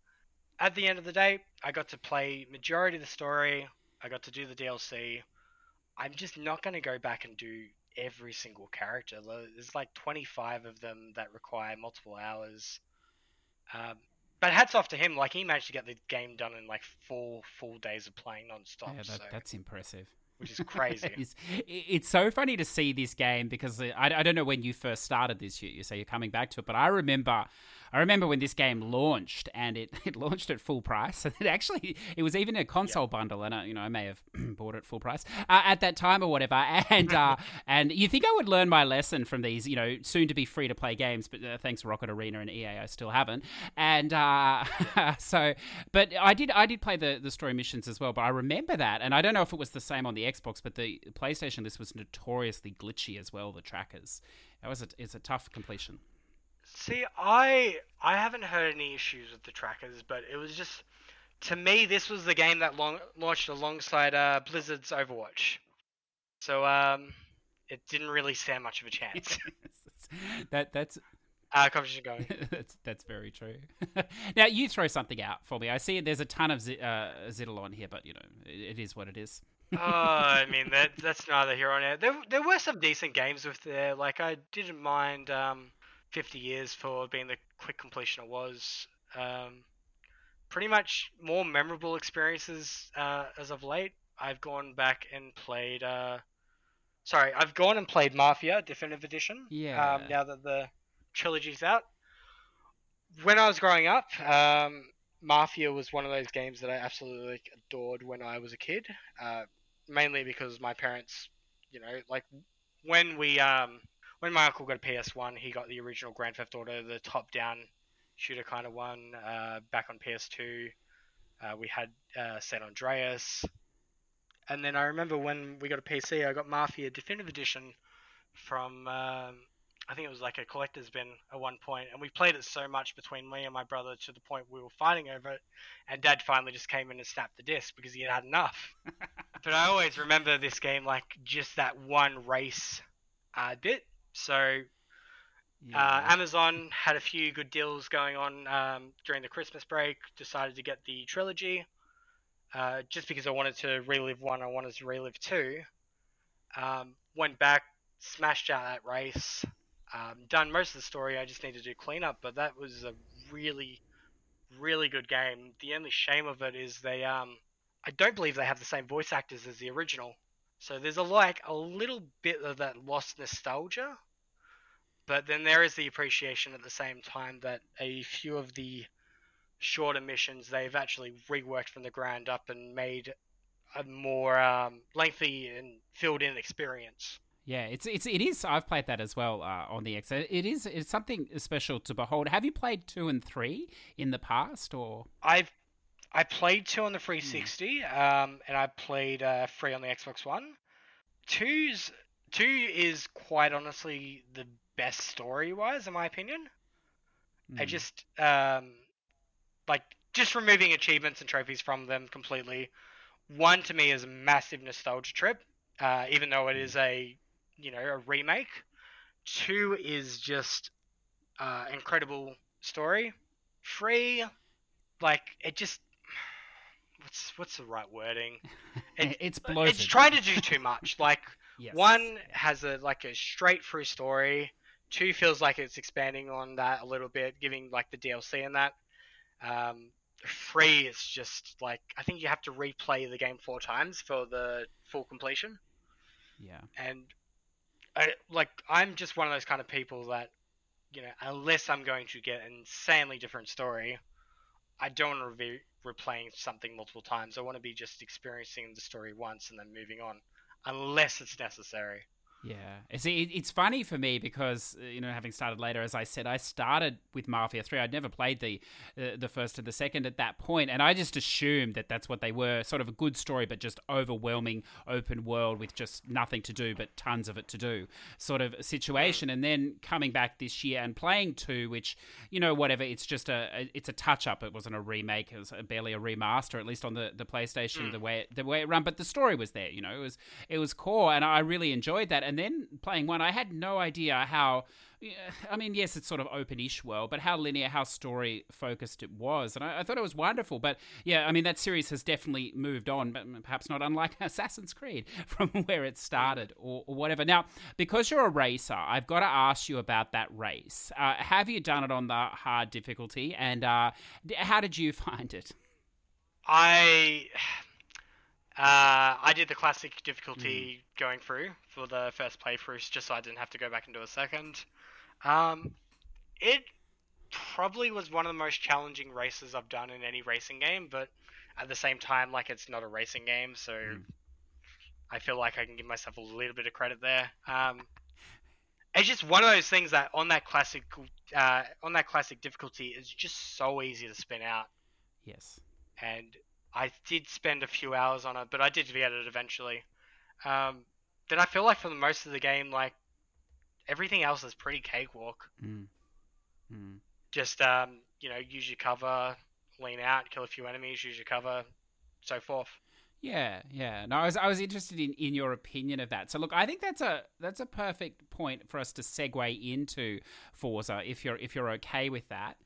At the end of the day, I got to play majority of the story. I got to do the DLC. I'm just not going to go back and do every single character. There's like 25 of them that require multiple hours. Um, but hats off to him. Like he managed to get the game done in like four full days of playing non-stop. Yeah, that, so. that's impressive which is crazy. it's, it's, so funny to see this game because I, I don't know when you first started this. You, you say you're coming back to it, but I remember I remember when this game launched, and it, it launched at full price. It actually it was even a console bundle, and I, you know I may have bought it full price uh, at that time or whatever. And uh, and you think I would learn my lesson from these, you know, soon to be free to play games, but uh, thanks Rocket Arena and EA, I still haven't. And uh, so, but I did I did play the the story missions as well. But I remember that, and I don't know if it was the same on the Xbox, but the PlayStation this was notoriously glitchy as well. The trackers. That was a, it's a tough completion. See, I I haven't heard any issues with the trackers, but it was just to me this was the game that long, launched alongside uh, Blizzard's Overwatch, so um, it didn't really stand much of a chance. that that's uh, competition going. that's that's very true. now you throw something out for me. I see there's a ton of Z- uh, on here, but you know it, it is what it is. Oh, I mean that that's neither here nor there. There there were some decent games with there. Like I didn't mind. Um, 50 years for being the quick completion it was. Um, pretty much more memorable experiences uh, as of late. I've gone back and played. Uh, sorry, I've gone and played Mafia Definitive Edition. Yeah. Um, now that the trilogy's out. When I was growing up, um, Mafia was one of those games that I absolutely adored when I was a kid. Uh, mainly because my parents, you know, like when we um, when my uncle got a PS1, he got the original Grand Theft Auto, the top-down shooter kind of one. Uh, back on PS2, uh, we had uh, San Andreas, and then I remember when we got a PC, I got Mafia Definitive Edition from um, I think it was like a collector's bin at one point, and we played it so much between me and my brother to the point we were fighting over it, and Dad finally just came in and snapped the disc because he had had enough. but I always remember this game like just that one race uh, bit, so uh, yeah. uh, Amazon had a few good deals going on um, during the Christmas break. Decided to get the trilogy. Uh, just because I wanted to relive one, I wanted to relive two. Um, went back, smashed out that race. Um, done most of the story. I just needed to do cleanup, but that was a really, really good game. The only shame of it is they um I don't believe they have the same voice actors as the original. So there's a like a little bit of that lost nostalgia. But then there is the appreciation at the same time that a few of the shorter missions they've actually reworked from the ground up and made a more um, lengthy and filled in experience. Yeah, it's it's it is. I've played that as well uh, on the X. It is it's something special to behold. Have you played two and three in the past, or I've I played two on the 360, mm. um, and I played uh, three on the Xbox One. Two's two is quite honestly the best story wise, in my opinion. Mm. I hmm. just um, like just removing achievements and trophies from them completely. One to me is a massive nostalgia trip, uh, even though it hmm. a you know a remake. Two is just uh, incredible story. Three, like it just what's what's the right wording? It, it's bloated. It's trying to do too much. Like yes. one has a like a straight through story. Two feels like it's expanding on that a little bit, giving like the DLC and that. Um, three is just like I think you have to replay the game four times for the full completion. Yeah. And I like I'm just one of those kind of people that you know unless I'm going to get an insanely different story, I don't want to be replaying something multiple times. I want to be just experiencing the story once and then moving on, unless it's necessary. Yeah, see, it's funny for me because uh, you know, having started later, as I said, I started with Mafia Three. I'd never played the uh, the first and the second at that point, and I just assumed that that's what they were, sort of a good story, but just overwhelming open world with just nothing to do but tons of it to do, sort of situation. And then coming back this year and playing two, which you know, whatever, it's just a, a it's a touch up. It wasn't a remake. It was barely a remaster, at least on the the PlayStation, mm. the way it, the way it ran. But the story was there. You know, it was it was core, and I really enjoyed that. And then playing one, I had no idea how. I mean, yes, it's sort of open-ish world, but how linear, how story-focused it was, and I, I, thought it was wonderful. But yeah, I mean, that series has definitely moved on, but perhaps not unlike Assassin's Creed from where it started or, or whatever. Now, because you're a racer, I've got to ask you about that race. Uh, have you done it on the hard difficulty, and uh, how did you find it? I uh, I did the classic difficulty mm. going through for the first playthroughs, just so I didn't have to go back and do a second. Um, it probably was one of the most challenging races I've done in any racing game, but at the same time, like it's not a racing game, so mm. I feel like I can give myself a little bit of credit there. Um, it's just one of those things that on that classic, uh, on that classic difficulty, is just so easy to spin out. Yes. And I did spend a few hours on it, but I did get it eventually. Um, then I feel like for the most of the game, like everything else is pretty cakewalk. Mm. Mm. Just um, you know, use your cover, lean out, kill a few enemies, use your cover, so forth. Yeah, yeah. No, I was I was interested in, in your opinion of that. So look, I think that's a that's a perfect point for us to segue into Forza if you're if you're okay with that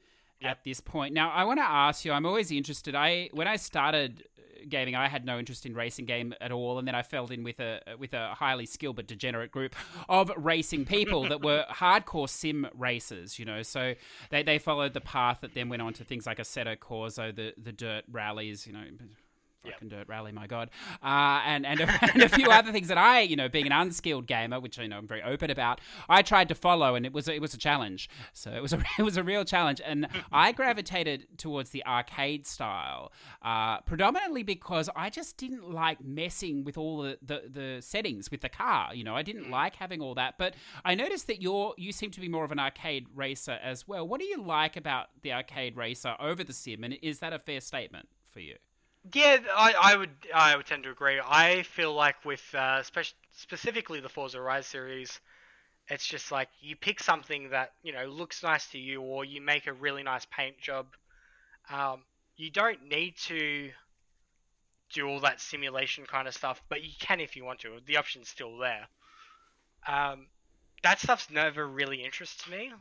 at this point. Now, I want to ask you. I'm always interested. I when I started uh, gaming, I had no interest in racing game at all, and then I fell in with a uh, with a highly skilled but degenerate group of racing people that were hardcore sim racers. You know, so they they followed the path that then went on to things like Assetto Corsa, the the dirt rallies. You know, yep. dirt rally, my god, uh, and and a, and a few other things that I, you know, being an unskilled gamer, which I know I'm very open about, I tried to follow, and it was it was a challenge. So it was a it was a real challenge, and I gravitated towards the arcade style, uh, predominantly because I just didn't like messing with all the, the the settings with the car. You know, I didn't like having all that, but I noticed that you're you seem to be more of an arcade racer as well. What do you like about the arcade racer over the sim, and is that a fair statement for you? Yeah, I, I would I would tend to agree. I feel like with uh, spe- specifically the Forza Rise series, it's just like you pick something that you know looks nice to you, or you make a really nice paint job. Um, you don't need to do all that simulation kind of stuff, but you can if you want to. The option's still there. Um, that stuff's never really interests me.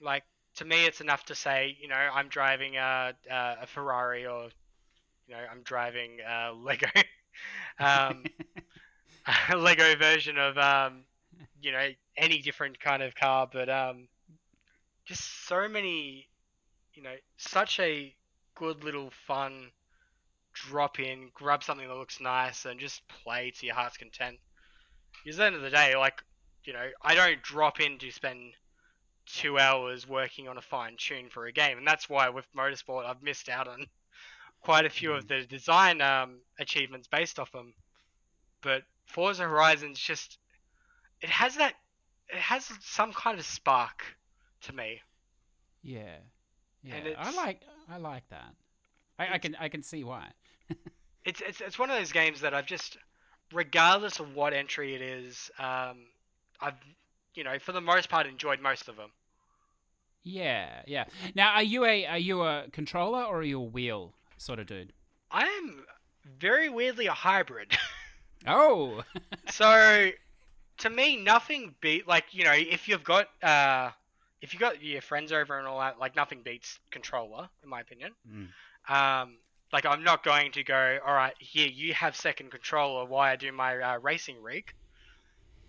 Like to me, it's enough to say, you know, I'm driving a, a Ferrari or you know, I'm driving a Lego, um, Lego version of, um, you know, any different kind of car, but um, just so many you know, such a good little fun drop in, grab something that looks nice, and just play to your heart's content. Because at the end of the day, like, you know, I don't drop in to spend two hours working on a fine tune for a game, and that's why with Motorsport I've missed out on quite a few of the design um, achievements based off them. But Forza Horizon's just it has that it has some kind of spark to me. Yeah, yeah. And I like I like that. I, I can I can see why. It's it's it's one of those games that I've just, regardless of what entry it is, um, I've you know for the most part enjoyed most of them. Yeah, yeah. Now, are you a are you a controller or are you a wheel sort of dude? I am very weirdly a hybrid. Oh, so to me nothing beat like you know if you've got uh if you've got your friends over and all that like nothing beats controller in my opinion Mm. um like i'm not going to go all right here you have second controller Why i do my uh, racing rig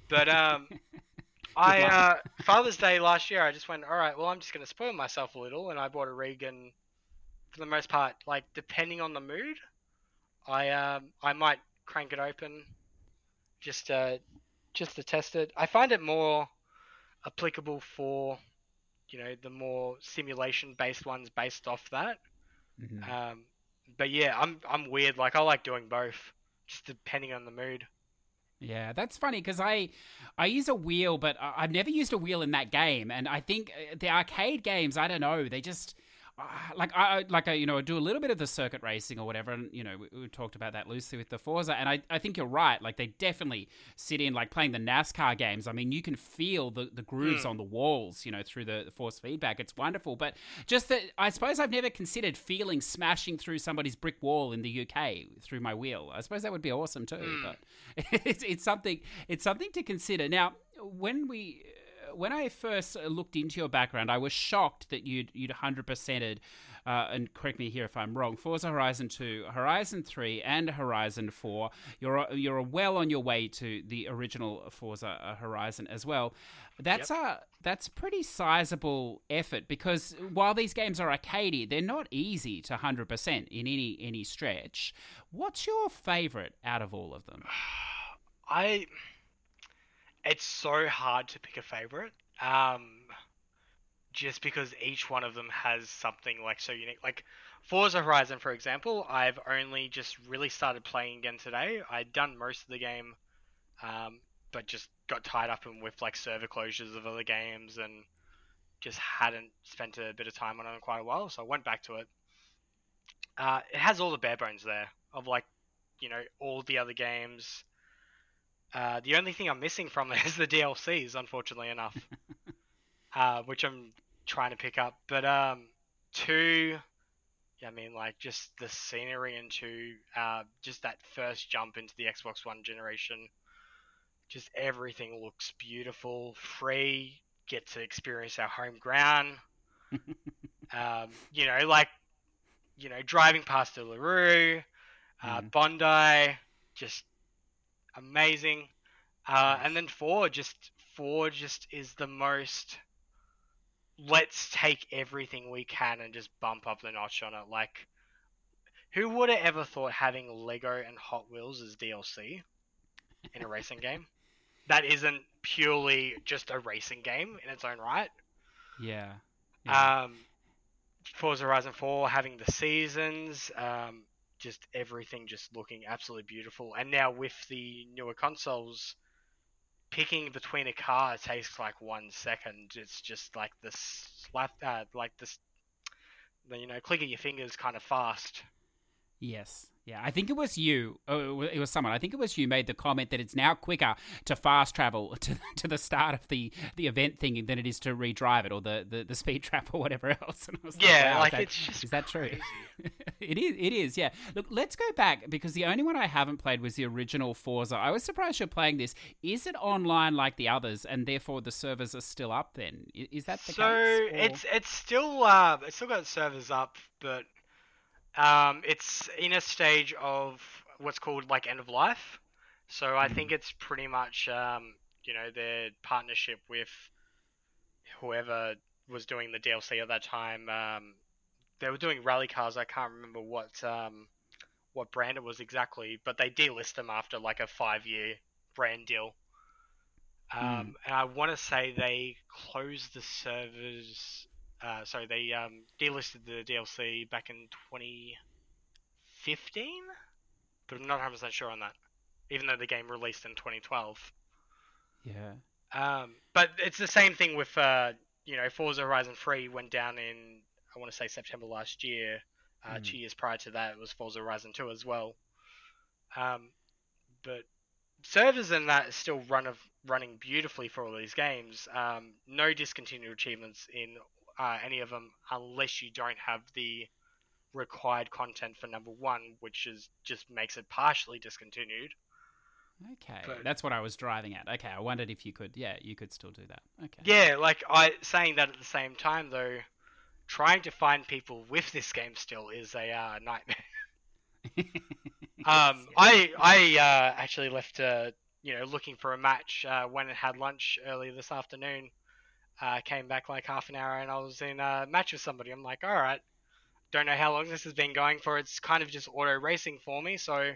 but um i uh father's day last year i just went all right well i'm just going to spoil myself a little and i bought a rig and for the most part like depending on the mood i um i might crank it open just uh just to test it. I find it more applicable for you know the more simulation based ones based off that. Mhm. Um, but yeah, I'm I'm weird. Like I like doing both, just depending on the mood. Yeah, that's funny because I I use a wheel, but I've never used a wheel in that game, and I think uh, the arcade games, I don't know, they just uh, like I I- like I you know do a little bit of the circuit racing or whatever, and you know we, we talked about that loosely with the Forza, and I, I think you're right, like they definitely sit in like playing the NASCAR games. I mean, you can feel the the grooves Mm. on the walls, you know, through the, the force feedback. It's wonderful, but just that I suppose I've never considered feeling smashing through somebody's brick wall in the UK through my wheel. I suppose that would be awesome too, Mm. but it's, it's something it's something to consider. Now, when we when I first looked into your background, I was shocked that you'd you'd hundred percented. Uh, and correct me here if I'm wrong. Forza Horizon 2, Horizon 3, and Horizon 4. You're you're well on your way to the original Forza uh, Horizon as well. That's a that's pretty sizable effort because while these games are arcadey, they're not easy to hundred percent in any any stretch. What's your favorite out of all of them? I it's so hard to pick a favorite. Um, just because each one of them has something like so unique. Like Forza Horizon, for example, I've only just really started playing again today. I'd done most of the game, um, but just got tied up with like server closures of other games and just hadn't spent a bit of time on it in quite a while. So I went back to it. Uh, it has all the bare bones there of like, you know, all the other games. Uh, the only thing I'm missing from it is the DLCs, unfortunately enough, uh, which I'm trying to pick up. But um, two, I mean, like just the scenery and two, uh, just that first jump into the Xbox One generation, just everything looks beautiful. Free, get to experience our home ground. um, you know, like, you know, driving past Uluru, uh, Mhm. Bondi, just amazing. Uh, and then four, just four, just is the most. Let's take everything we can and just bump up the notch on it. Like, who would have ever thought having Lego and Hot Wheels as DLC in a racing game? That isn't purely just a racing game in its own right. Yeah. yeah. Um, Forza Horizon 4 having the seasons, um, just everything just looking absolutely beautiful. And now with the newer consoles, picking between a car takes like one second. It's just like this slap, uh, like this, you know, clicking your fingers kind of fast. Yes. Yeah, I think it was you. Oh, it was someone. I think it was you made the comment that it's now quicker to fast travel to, to the start of the, the event thing than it is to redrive it or the, the, the speed trap or whatever else. And I was Yeah, wow, like that- it's just is that true? it is. It is. Yeah. Look, let's go back because the only one I haven't played was the original Forza. I was surprised you're playing this. Is it online like the others, and therefore the servers are still up? Then is that the so case? or- it's it's still uh, it's still got servers up, but um, it's in a stage of what's called like end of life. So I think it's pretty much um, you know their partnership with whoever was doing the DLC at that time. Um, they were doing rally cars. I can't remember what um, what brand it was exactly, but they delist them after like a five year brand deal. Um, mm. And I want to say they closed the servers. Uh, sorry, they um, delisted the DLC back in 2015, but I'm not 100 percent sure on that. Even though the game released in 2012. Yeah. Um, but it's the same thing with uh, you know Forza Horizon 3 went down in I want to say September last year. Uh, mm. Two years prior to that, it was Forza Horizon 2 as well. Um, but servers and that is still run of running beautifully for all these games. Um, no discontinued achievements in uh, any of them unless you don't have the required content for number one, which is just makes it partially discontinued. Okay, but, that's what I was driving at. Okay, I wondered if you could, yeah, you could still do that. Okay. Yeah, like I saying that at the same time though, trying to find people with this game still is a uh, nightmare. um, I I uh, actually left uh, you know looking for a match uh, when it had lunch earlier this afternoon. Uh, came back like half an hour and I was in a match with somebody. I'm like, all right, don't know how long this has been going for. It's kind of just auto racing for me, so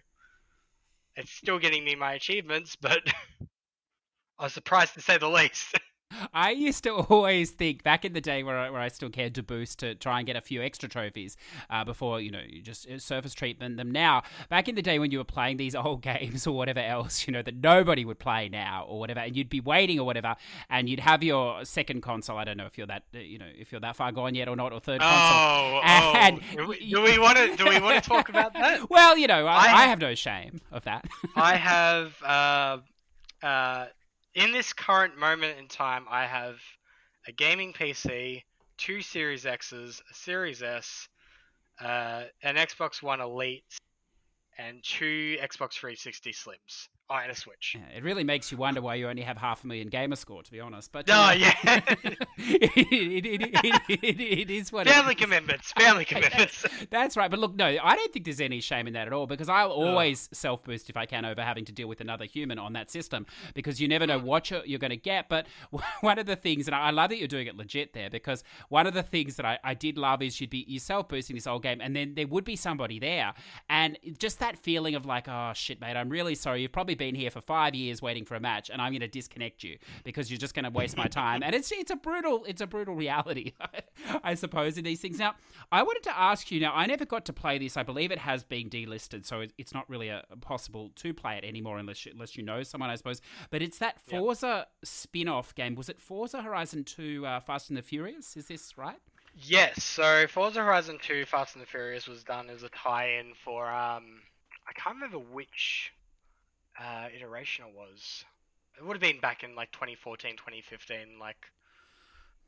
it's still getting me my achievements, but I was surprised to say the least. I used to always think back in the day where I, where I still cared to boost to try and get a few extra trophies uh, before you know you just uh, surface treatment them. Now, back in the day when you were playing these old games or whatever else, you know that nobody would play now or whatever, and you'd be waiting or whatever, and you'd have your second console. I don't know if you're that uh, you know if you're that far gone yet or not, or third console. Oh, and oh. do we want to do we want to talk about that? Well, you know, I, I, have, I have no shame of that. I have. Uh, uh, in this current moment in time, I have a gaming PC, two Series X's, a Series S, uh, an Xbox One Elite, and two Xbox 360 Slims. Oh, and a Switch. Yeah, it really makes you wonder why you only have half a million gamer score, to be honest. But no, know, yeah, it, it, it, it is what family commitments. Family commitments. That's right. But look, no, I don't think there's any shame in that at all because I'll always oh. self boost if I can over having to deal with another human on that system because you never know what you're, you're going to get. But one of the things, and I love that you're doing it legit there because one of the things that I, I did love is you'd be you self boosting this old game and then there would be somebody there and just that feeling of like, oh shit, mate, I'm really sorry. You've probably been here for five years waiting for a match, and I'm going to disconnect you because you're just going to waste my time. and it's it's a brutal it's a brutal reality, I suppose, in these things. Now, I wanted to ask you. Now, I never got to play this. I believe it has been delisted, so it's not really a, possible to play it anymore unless you, unless you know someone, I suppose. But it's that Forza yep. spin-off game. Was it Forza Horizon Two: uh, Fast and the Furious? Is this right? Yes. So Forza Horizon 2 Fast and the Furious was done as a tie-in for um I can't remember which uh, iteration it was. It would have been back in like 2014, 2015. Like,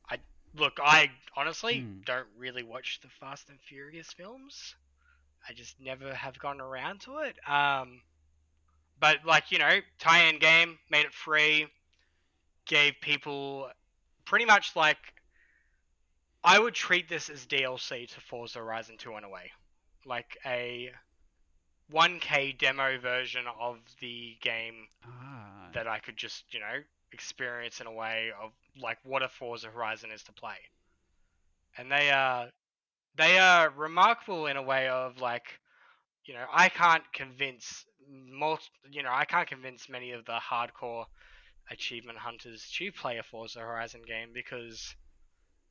I look, I honestly mm. don't really watch the Fast and Furious films. I just never have gone around to it. Um, but like you know, tie-in game made it free, gave people pretty much like I would treat this as DLC to Forza Horizon 2 in a way, like a 1K demo version of the game ah. that I could just, you know, experience in a way of like what a Forza Horizon is to play. And they are they are remarkable in a way of like, you know, I can't convince most, you know, I can't convince many of the hardcore achievement hunters to play a Forza Horizon game because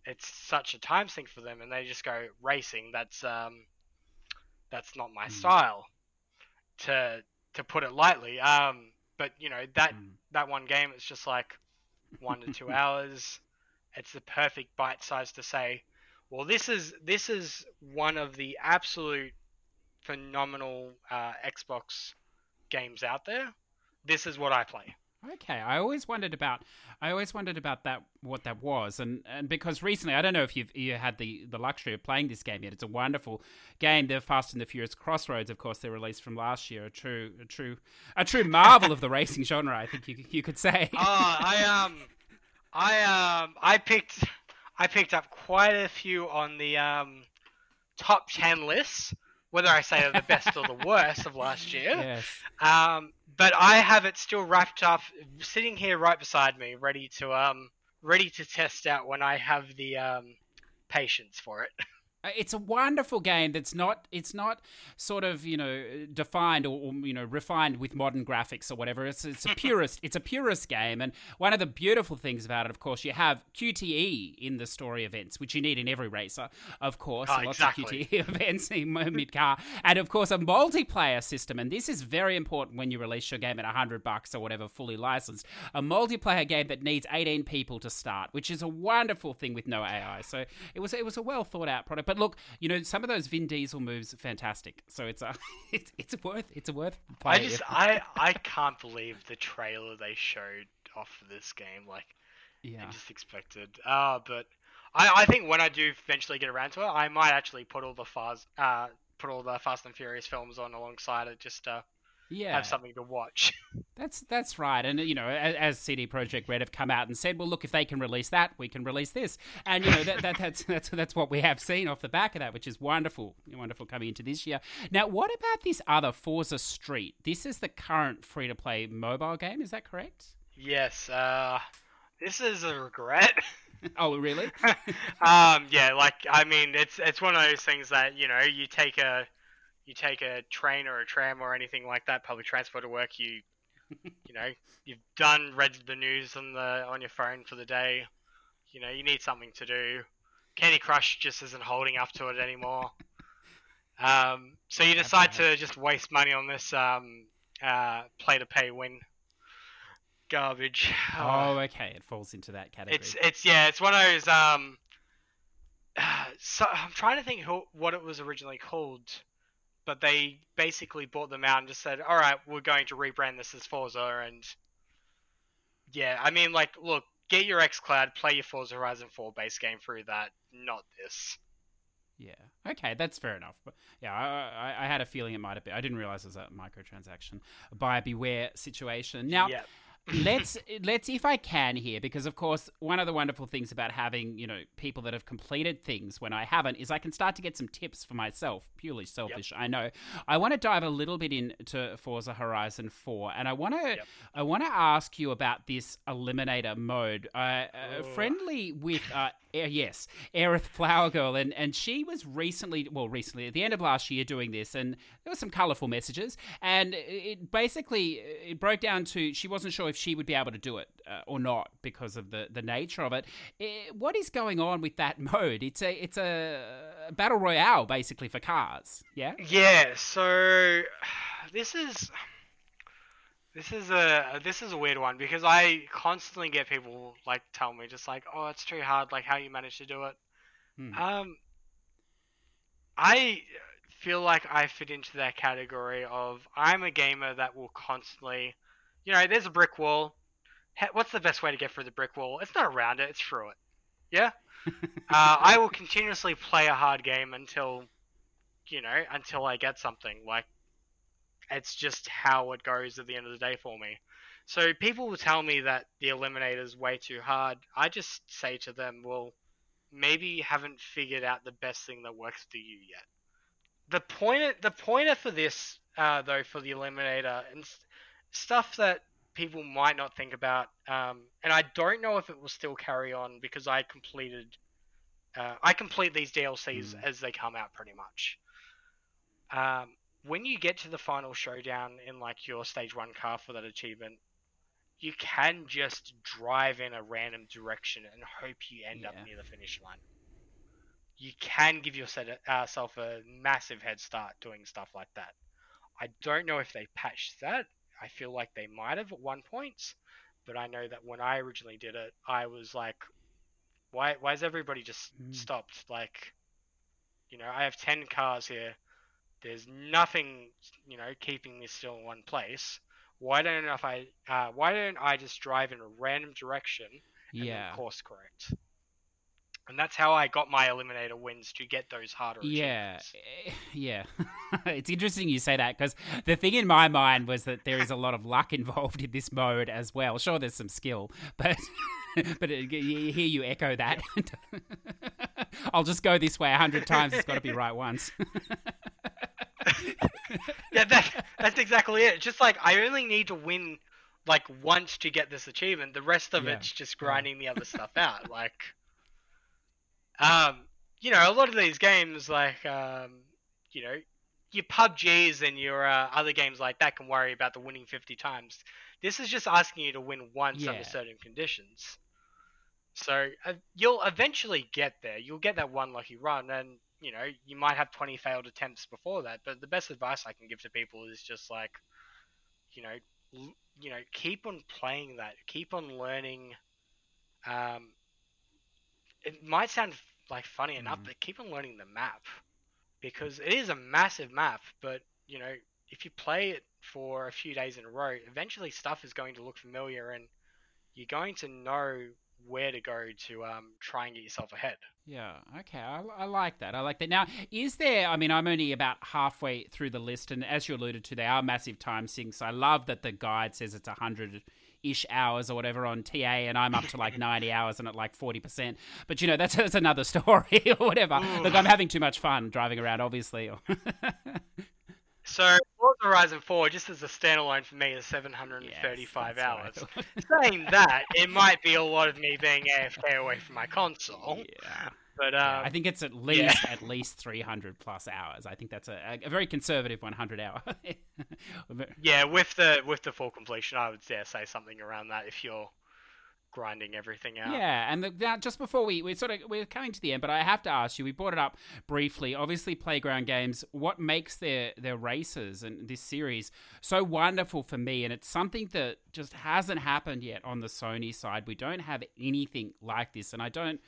it's such a time sink for them, and they just go racing. That's um, that's not my mm. style to to put it lightly. Um, but you know that mm. that one game, it's just like one to two hours. It's the perfect bite size to say, well, this is this is one of the absolute phenomenal uh, Xbox games out there. This is what I play. Okay, I always wondered about I always wondered about that what that was, and and because recently I don't know if you've you had the the luxury of playing this game yet. It's a wonderful game. The Fast and the Furious Crossroads, of course, they released from last year. A true a true a true marvel of the racing genre. I think you you could say. Oh, I um, I um, I picked I picked up quite a few on the um top ten lists whether I say they're the best or the worst of last year. Yes. Um, but I have it still wrapped up, sitting here right beside me, ready to um, ready to test out when I have the um, patience for it. Uh, it's a wonderful game that's not it's not sort of you know defined or, or, you know refined with modern graphics or whatever. It's it's a purist it's a purist game. And one of the beautiful things about it of course you have QTE in the story events which you need in every racer of course. Oh, lots exactly. of QTE events in mid car and of course a multiplayer system. And this is very important when you release your game at 100 bucks or whatever fully licensed. A multiplayer game that needs 18 people to start which is a wonderful thing with no AI so it was it was a well thought out product but look you know some of those Vin Diesel moves are fantastic so it's a it's, it's worth it's a worth I just I I can't believe the trailer they showed off of this game. Like yeah I just expected. Uh but I, I think when I do eventually get around to it, I might actually put all the Fast uh put all the Fast and Furious films on alongside it just to yeah have something to watch. That's that's right, and you know, as, as CD Projekt Red have come out and said, well, look, if they can release that, we can release this, and you know, that, that that's that's that's what we have seen off the back of that, which is wonderful, wonderful coming into this year. Now, what about this other Forza Street? This is the current free to play mobile game, is that correct? yes, uh this is a regret. Oh, really? um, yeah, like I mean, it's it's one of those things that you know you take a you take a train or a tram or anything like that, public transport to work. You you know you've done read the news on the on your phone for the day. You know you need something to do. Candy Crush just isn't holding up to it anymore. Um, so you decide to just waste money on this um, uh, play to pay win garbage. oh, okay, it falls into that category. It's it's yeah, it's one of those um. So I'm trying to think who what it was originally called, but they basically bought them out and just said, "All right, we're going to rebrand this as Forza." And yeah, I mean, like, look, get your XCloud, play your Forza Horizon 4 base game through that, not this. Yeah. Okay, that's fair enough. But yeah, I, I, I had a feeling it might have been. I didn't realize it was a microtransaction A buyer beware situation. Now, let's let's if I can here, because of course one of the wonderful things about having you know people that have completed things when I haven't is I can start to get some tips for myself. Purely selfish, I know. I want to dive a little bit into Forza Horizon Four, and I want to Yep. I want to ask you about this eliminator mode. Uh, uh, Oh. friendly with uh, eh, yes, Aerith Flower Girl, and and she was recently, well, recently at the end of last year doing this, and there were some colourful messages, and it basically it broke down to she wasn't sure if she would be able to do it uh, or not because of the the nature of it. Eh, what is going on with that mode? It's a it's a battle royale basically for cars. Yeah. Yeah, so this is this is a this is a weird one because I constantly get people like tell me just like, "Oh, it's too hard. Like, how you manage to do it?" Hmm. Um, I feel like I fit into that category of I'm a gamer that will constantly, you know, there's a brick wall. What's the best way to get through the brick wall? It's not around it; it's through it. Yeah. uh, I will continuously play a hard game until, you know, until I get something. Like, it's just how it goes at the end of the day for me. So people will tell me that the Eliminator's way too hard. I just say to them, well, maybe you haven't figured out the best thing that works for you yet. The pointer, the pointer for this, uh, though, for the Eliminator and s- stuff that people might not think about, um, and I don't know if it will still carry on because I completed, uh, I complete these DLCs Mm. as they come out pretty much. Um, when you get to the final showdown in like your stage one car for that achievement, you can just drive in a random direction and hope you end up near the finish line. You can give yourself a massive head start doing stuff like that. I don't know if they patched that. I feel like they might have at one point, but I know that when I originally did it, I was like, why why is everybody just Mm. stopped? Like, you know, I have ten cars here. There's nothing, you know, keeping this still in one place. Why don't I uh, why don't I just drive in a random direction and Yeah. then course correct? And that's how I got my eliminator wins to get those harder Yeah, achievements. yeah. it's interesting you say that because the thing in my mind was that there is a lot of luck involved in this mode as well. Sure, there's some skill, but but it, you hear you echo that. I'll just go this way a hundred times. It's got to be right once. yeah, that, that's exactly it. Just like I only need to win like once to get this achievement. The rest of Yeah, it's just grinding the other stuff out. Like, um, you know, a lot of these games, like, um, you know, your PUBGs and your uh, other games like that can worry about the winning 50 times. This is just asking you to win once Yeah. under certain conditions. So uh, you'll eventually get there. You'll get that one lucky run, and you know you might have 20 failed attempts before that. But the best advice I can give to people is just like, you know, l- you know, keep on playing that. Keep on learning. Um, it might sound like funny enough, Mhm. but keep on learning the map because it is a massive map. But you know, if you play it for a few days in a row, eventually stuff is going to look familiar, and you're going to know where to go to um, try and get yourself ahead. Yeah, okay, I, I like that. I like that. Now, is there? I mean, I'm only about halfway through the list, and as you alluded to, they are massive time sinks. I love that the guide says it's a hundred ish hours or whatever on TA, and I'm up to like 90 hours and at like 40 percent. But you know, that's that's another story or whatever. Look, I'm having too much fun driving around, obviously. So Forza Horizon 4, just as a standalone for me, is 735 Yes, hours. right. Saying that, it might be a lot of me being AFK away from my console, yeah. but Yeah, um, I think it's at least at least 300 plus hours. I think that's a, a very conservative 100 hour. yeah, with the with the full completion, I would dare say something around that if you're grinding everything out. Yeah, and the, now just before we we sort of we're coming to the end, but I have to ask you. We brought it up briefly. Obviously, playground games. What makes their their races and this series so wonderful for me, and it's something that just hasn't happened yet on the Sony side. We don't have anything like this, and I don't.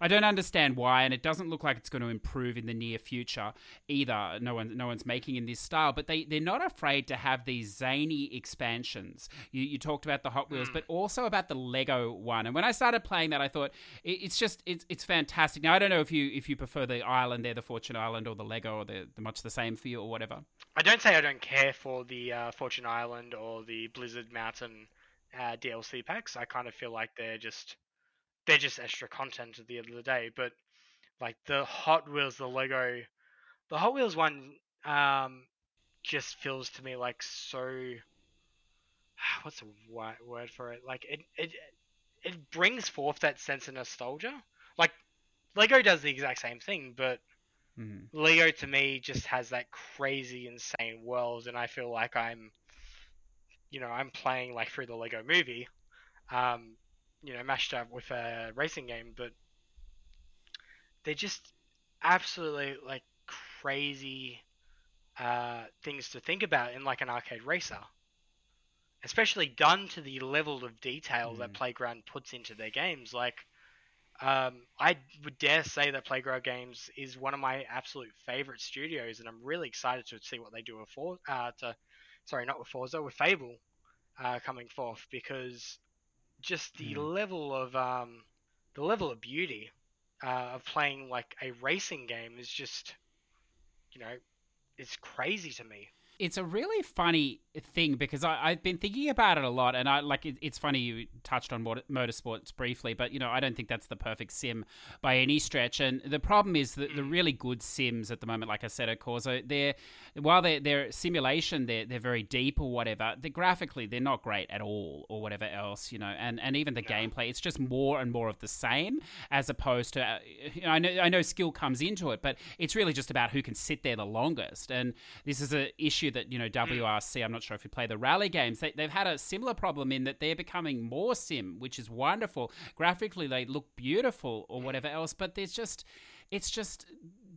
I don't understand why, and it doesn't look like it's going to improve in the near future either. No one, no one's making in this style, but they they're not afraid to have these zany expansions. You, you talked about the Hot Wheels, but also about the Lego one. And when I started playing that, I thought it, it's just it's it's fantastic. Now I don't know if you if you prefer the island there, the Fortune Island, or the Lego, or they're, they're much the same for you, or whatever. I don't say I don't care for the uh, Fortune Island or the Blizzard Mountain uh, DLC packs. I kind of feel like they're just they're just extra content at the end of the day. But like the Hot Wheels, the Lego, the Hot Wheels one, um, just feels to me like so. What's the word for it? Like it it it brings forth that sense of nostalgia. Like Lego does the exact same thing, but Mhm. Lego to me just has that crazy, insane world, and I feel like I'm, you know, I'm playing like through the Lego movie, um, you know, mashed up with a racing game, but they're just absolutely like crazy uh, things to think about in like an arcade racer, especially done to the level of detail that Mm. Playground puts into their games. Like, um, I would dare say that Playground Games is one of my absolute favorite studios, and I'm really excited to see what they do with For- uh, to, sorry, not with Forza, with Fable, uh, coming forth because just the Mm. level of um, the level of beauty uh, of playing like a racing game is just, you know, it's crazy to me. It's a really funny thing because I, I've been thinking about it a lot, and I like it, it's funny you touched on motor, motorsports briefly, but you know I don't think that's the perfect sim by any stretch. And the problem is that the really good sims at the moment, like I said, Assetto Corsa, they're while they're, they're simulation, they're they're very deep or whatever. They graphically they're not great at all or whatever else, you know. And and even the gameplay, it's just more and more of the same as opposed to uh, you know, I know I know skill comes into it, but it's really just about who can sit there the longest. And this is an issue that you know mm. WRC. I'm not sure if you play the rally games. They, they've had a similar problem in that they're becoming more sim, which is wonderful. Graphically, they look beautiful or mm. whatever else, but there's just it's just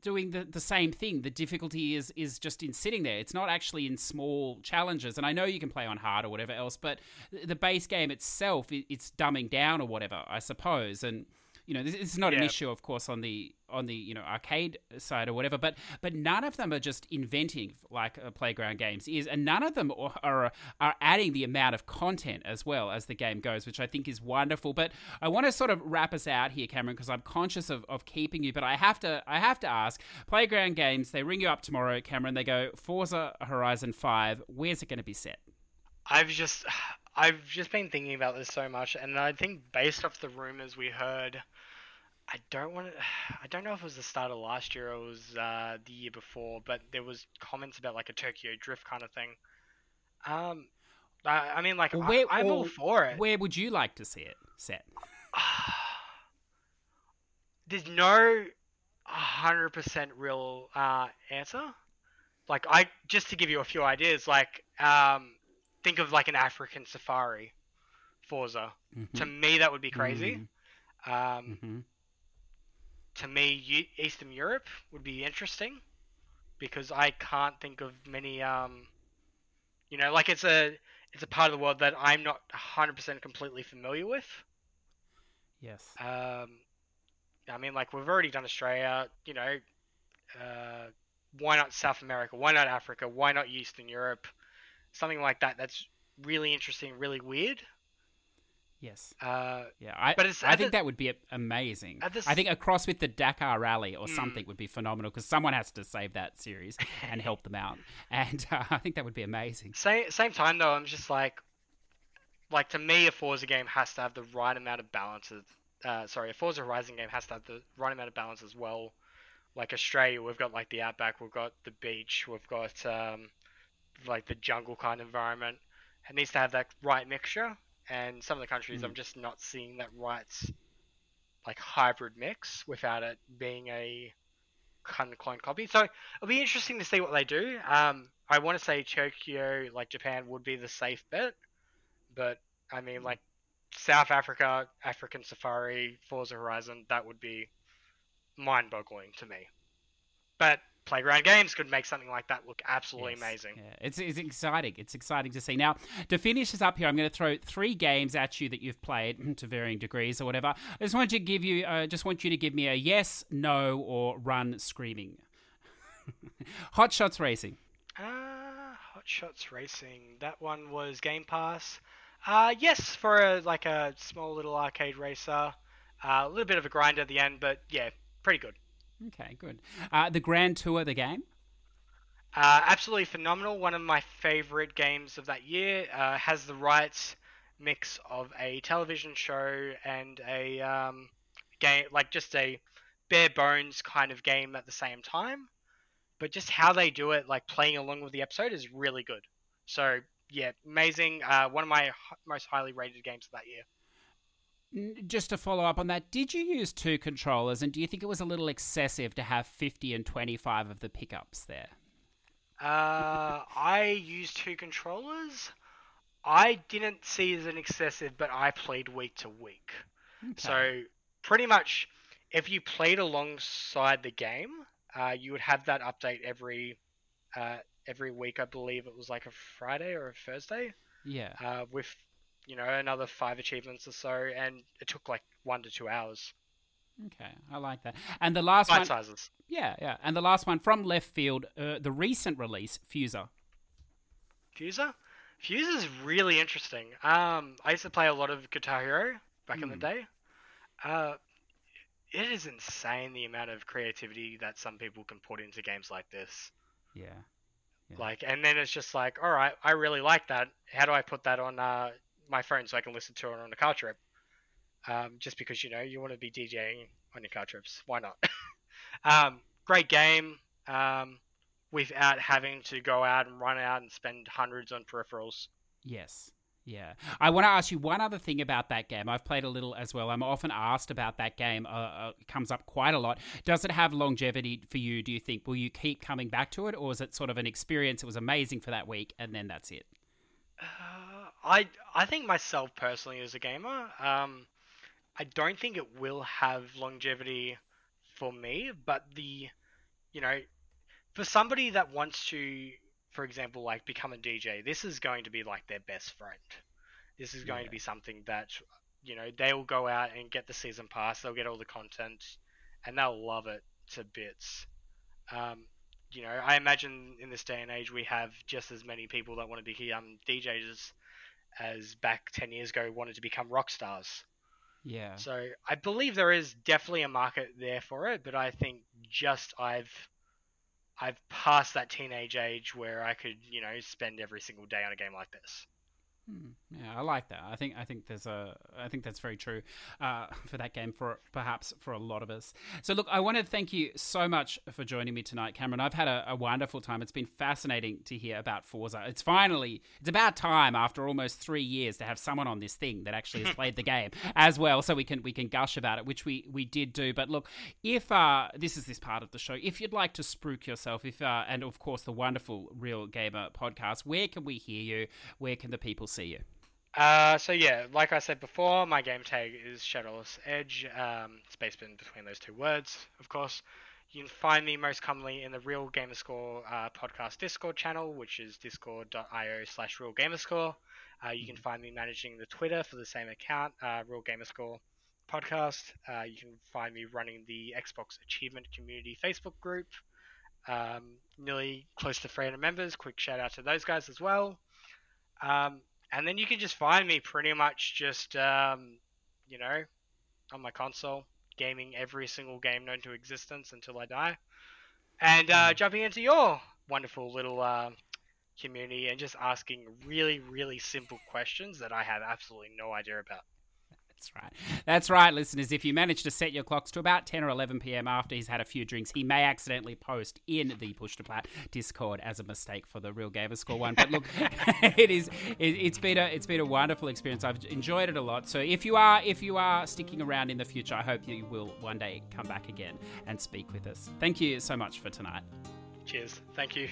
doing the, the same thing. The difficulty is is just in sitting there. It's not actually in small challenges. And I know you can play on hard or whatever else, but the base game itself, it's dumbing down or whatever, I suppose. And you know, this, this is not an issue, of course, on the on the you know arcade side or whatever. But but none of them are just inventing like uh, playground games is, and none of them are, are are adding the amount of content as well as the game goes, which I think is wonderful. But I want to sort of wrap us out here, Cameron, because I'm conscious of, of keeping you. But I have to I have to ask, playground games. They ring you up tomorrow, Cameron. They go Forza Horizon Five. Where's it going to be set? I've just I've just been thinking about this so much, and I think based off the rumors we heard, I don't want to. I don't know if it was the start of last year or it was uh, the year before, but there was comments about like a Tokyo Drift kind of thing. Um, I, I mean, like Well, I, where- I'm all for it. Where would you like to see it set? There's no. hundred percent real uh, answer. Like I just to give you a few ideas, like um, think of like an African safari, Forza. Mhm. To me, that would be crazy. Mhm. Um, Mhm. to me, Eastern Europe would be interesting because I can't think of many. Um, you know, like it's a it's a part of the world that I'm not 100% completely familiar with. Yes. Um, I mean, like we've already done Australia. You know, uh, why not South America? Why not Africa? Why not Eastern Europe? Something like that. That's really interesting, really weird. Yes. Uh, Yeah, I, But it's I think the- that would be amazing. I think s- across with the Dakar Rally or Mm. something would be phenomenal because someone has to save that series and help them out, and uh, I think that would be amazing. same same time though, I'm just like, like to me, a Forza game has to have the right amount of balance. Of, uh, sorry, a Forza Horizon game has to have the right amount of balance as well. Like Australia, we've got like the outback, we've got the beach, we've got um, like the jungle kind of environment. It needs to have that right mixture. And some of the countries, Mm. I'm just not seeing that right, like hybrid mix without it being a kind of clone copy. So it'll be interesting to see what they do. Um, I want to say Tokyo, like Japan, would be the safe bet, but I mean, like South Africa, African Safari, Forza Horizon, that would be mind-boggling to me. But Playground Games could make something like that look absolutely Yes, amazing. Yeah, it's, it's exciting. It's exciting to see. Now, to finish this up here, I'm going to throw three games at you that you've played to varying degrees or whatever. I just want you to give you, uh, just want you to give me a yes, no, or run screaming. Hot Shots Racing. Uh, Hot Shots Racing. That one was Game Pass. Uh, yes, for a, like a small little arcade racer. Uh, a little bit of a grind at the end, but yeah, pretty good. Okay, good. Uh, the Grand Tour, the game. Uh, absolutely phenomenal. One of my favorite games of that year. Uh, has the right mix of a television show and a um, game, like just a bare bones kind of game at the same time. But just how they do it, like playing along with the episode, is really good. So yeah, amazing. Uh, one of my h- most highly rated games of that year. Just to follow up on that, did you use two controllers, and do you think it was a little excessive to have 50 and 25 of the pickups there? Uh, I used two controllers. I didn't see it as an excessive, but I played week to week. Okay. So pretty much, if you played alongside the game, uh, you would have that update every uh, every week. I believe it was like a Friday or a Thursday, yeah. uh, with you know another five achievements or so, and it took like one to two hours. Okay, I like that. And the last Bite one, sizes. yeah, yeah. And the last one from left field, uh, the recent release, Fuser. Fuser? Fuser is really interesting. Um, I used to play a lot of Guitar Hero back in the Hmm. day. Uh, it is insane the amount of creativity that some people can put into games like this. Yeah. Yeah. Like, and then it's just like, all right, I really like that. How do I put that on uh, my phone so I can listen to it on a car trip? Um, just because you know you want to be DJing on your car trips, why not? um, great game. Um, without having to go out and run out and spend hundreds on peripherals. Yes. Yeah. I want to ask you one other thing about that game. I've played a little as well. I'm often asked about that game. Uh, uh, it comes up quite a lot. Does it have longevity for you, do you think? Will you keep coming back to it, or is it sort of an experience? It was amazing for that week, and then that's it? I I think myself personally as a gamer, um, I don't think it will have longevity for me, but the, you know, for somebody that wants to, for example, like become a DJ, this is going to be like their best friend. This is going Yeah. to be something that, you know, they will go out and get the season pass, they'll get all the content, and they'll love it to bits. Um, you know, I imagine in this day and age we have just as many people that want to be um, DJs as back 10 years ago wanted to become rock stars. Yeah. So I believe there is definitely a market there for it, but I think just I've I've passed that teenage age where I could, you know, spend every single day on a game like this. Hmm. Yeah, I like that. I think I think there's a I think that's very true uh, for that game for perhaps for a lot of us. So look, I want to thank you so much for joining me tonight, Cameron. I've had a, a, wonderful time. It's been fascinating to hear about Forza. It's finally it's about time after almost three years to have someone on this thing that actually has played the game as well, so we can we can gush about it, which we we did do. But look, if uh, this is this part of the show, if you'd like to spruik yourself, if uh, and of course the wonderful Real Gamer podcast, where can we hear you? Where can the people see you? Uh, so yeah, like I said before, my game tag is Shadowless Edge, um, in between those two words, of course. You can find me most commonly in the Real Gamerscore uh, podcast Discord channel, which is discord.io slash Real Gamerscore. Uh, you can mm-hmm. find me managing the Twitter for the same account, uh, Real Gamerscore podcast. Uh, you can find me running the Xbox Achievement Community Facebook group. Um, nearly close to 300 members. Quick shout out to those guys as well. Um, and then you can just find me pretty much just um, you know on my console gaming every single game known to existence until I die, and uh, hmm. jumping into your wonderful little uh, community and just asking really really simple questions that I have absolutely no idea about. That's right. That's right, listeners. If you manage to set your clocks to about 10 or 11 p.m. after he's had a few drinks, he may accidentally post in the Push to Plat Discord as a mistake for the Real Gamer Score one. But look, it is it, has been a it's been a wonderful experience. I've enjoyed it a lot. So if you are if you are sticking around in the future, I hope you will one day come back again and speak with us. Thank you so much for tonight. Cheers. Thank you.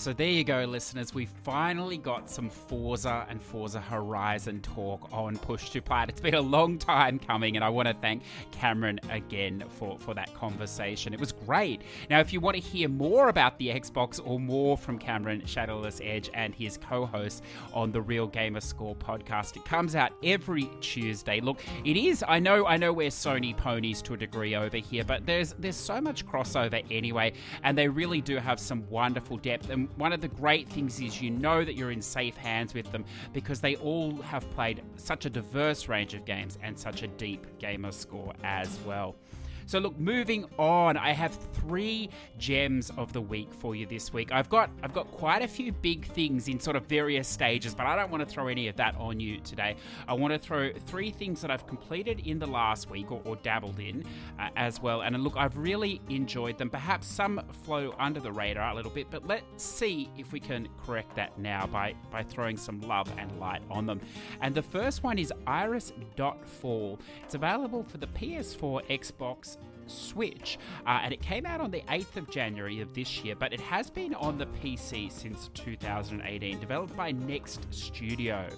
So there you go, listeners. We finally got some Forza and Forza Horizon talk on Push to Plat. It's been a long time coming, and I want to thank Cameron again for, for that conversation. It was great. Now, if you want to hear more about the Xbox or more from Cameron Shadowless Edge and his co-host on the Real Gamer Score podcast, it comes out every Tuesday. Look, it is. I know. I know we're Sony ponies to a degree over here, but there's there's so much crossover anyway, and they really do have some wonderful depth and one of the great things is you know that you're in safe hands with them because they all have played such a diverse range of games and such a deep gamer score as well. So look, moving on, I have three gems of the week for you this week. I've got I've got quite a few big things in sort of various stages, but I don't want to throw any of that on you today. I want to throw three things that I've completed in the last week or, or dabbled in uh, as well. And look, I've really enjoyed them. Perhaps some flow under the radar a little bit, but let's see if we can correct that now by by throwing some love and light on them. And the first one is Iris Dot Fall. It's available for the PS4, Xbox, Switch, uh, and it came out on the 8th of January of this year, but it has been on the PC since 2018, developed by Next Studio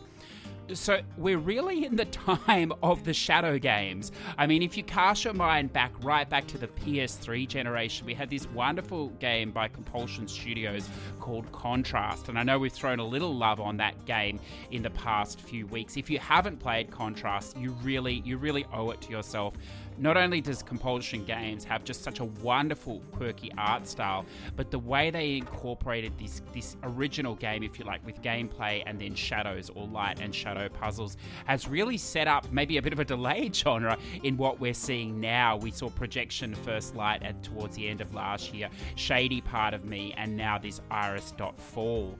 so we're really in the time of the shadow games. I mean, if you cast your mind back right back to the PS3 generation, we had this wonderful game by Compulsion Studios called Contrast, and I know we've thrown a little love on that game in the past few weeks. If you haven't played Contrast, you really you really owe it to yourself not only does Compulsion Games have just such a wonderful, quirky art style, but the way they incorporated this this original game, if you like, with gameplay and then shadows or light and shadow puzzles, has really set up maybe a bit of a delayed genre in what we're seeing now. We saw Projection First Light at towards the end of last year, Shady Part of Me, and now this Iris Dot Fall.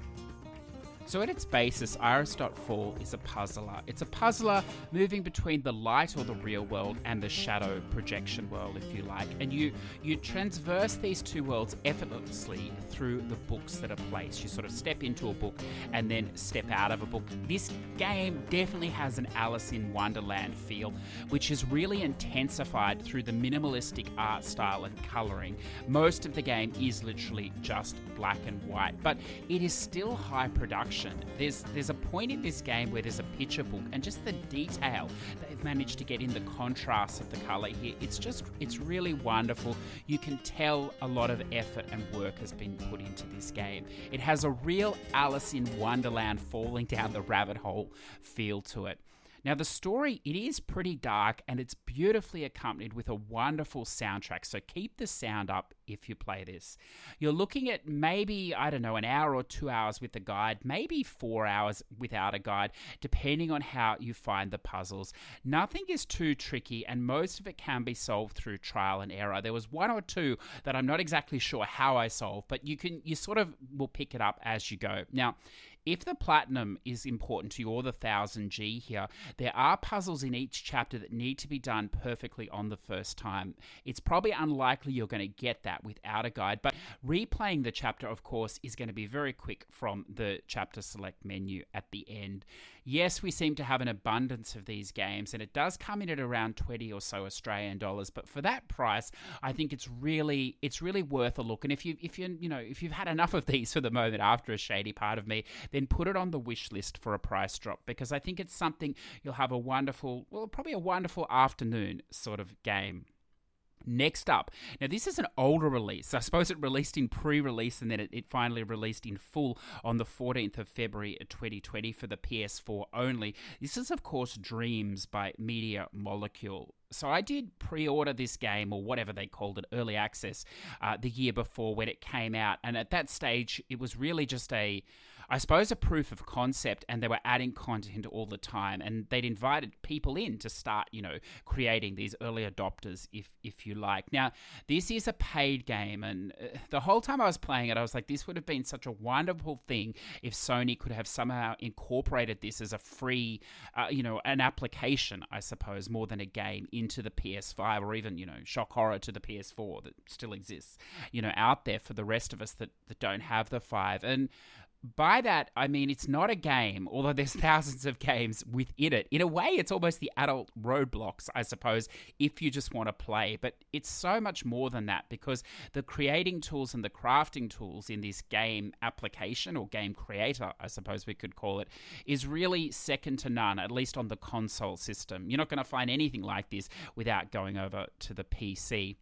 So, at its basis, Iris.Fall is a puzzler. It's a puzzler moving between the light or the real world and the shadow projection world, if you like. And you, you transverse these two worlds effortlessly through the books that are placed. You sort of step into a book and then step out of a book. This game definitely has an Alice in Wonderland feel, which is really intensified through the minimalistic art style and colouring. Most of the game is literally just black and white, but it is still high production there's there's a point in this game where there's a picture book and just the detail they've managed to get in the contrast of the color here. It's just it's really wonderful. You can tell a lot of effort and work has been put into this game. It has a real Alice in Wonderland falling down the rabbit hole feel to it. Now, the story, it is pretty dark and it's beautifully accompanied with a wonderful soundtrack. So keep the sound up if you play this. You're looking at maybe, I don't know, an hour or two hours with the guide, maybe four hours without a guide, depending on how you find the puzzles. Nothing is too tricky and most of it can be solved through trial and error. There was one or two that I'm not exactly sure how I solved, but you can, you sort of will pick it up as you go. Now, if the platinum is important to you or the 1000G here, there are puzzles in each chapter that need to be done perfectly on the first time. It's probably unlikely you're going to get that without a guide, but replaying the chapter, of course, is going to be very quick from the chapter select menu at the end. Yes, we seem to have an abundance of these games, and it does come in at around 20 or so Australian dollars, but for that price, I think it's really it's really worth a look. And if you if you you know, if you've had enough of these for the moment after a shady part of me, then put it on the wish list for a price drop because I think it's something you'll have a wonderful, well, probably a wonderful afternoon sort of game. Next up, now this is an older release. I suppose it released in pre release and then it, it, finally released in full on the 14th of February 2020 for the PS4 only. This is, of course, Dreams by Media Molecule. So I did pre-order this game or whatever they called it, early access, uh, the year before when it came out, and at that stage it was really just a I suppose, a proof of concept, and they were adding content all the time, and they'd invited people in to start, you know, creating these early adopters, if if you like. Now, this is a paid game, and uh, the whole time I was playing it, I was like, this would have been such a wonderful thing if Sony could have somehow incorporated this as a free, uh, you know, an application, I suppose, more than a game into the PS5 or even, you know, shock horror to the PS4 that still exists, you know, out there for the rest of us that, that don't have the 5. And by that, I mean it's not a game, although there's thousands of games within it. In a way, it's almost the adult Roblox, I suppose, if you just want to play. But it's so much more than that because the creating tools and the crafting tools in this game application or game creator, I suppose we could call it, is really second to none, at least on the console system. You're not going to find anything like this without going over to the PC.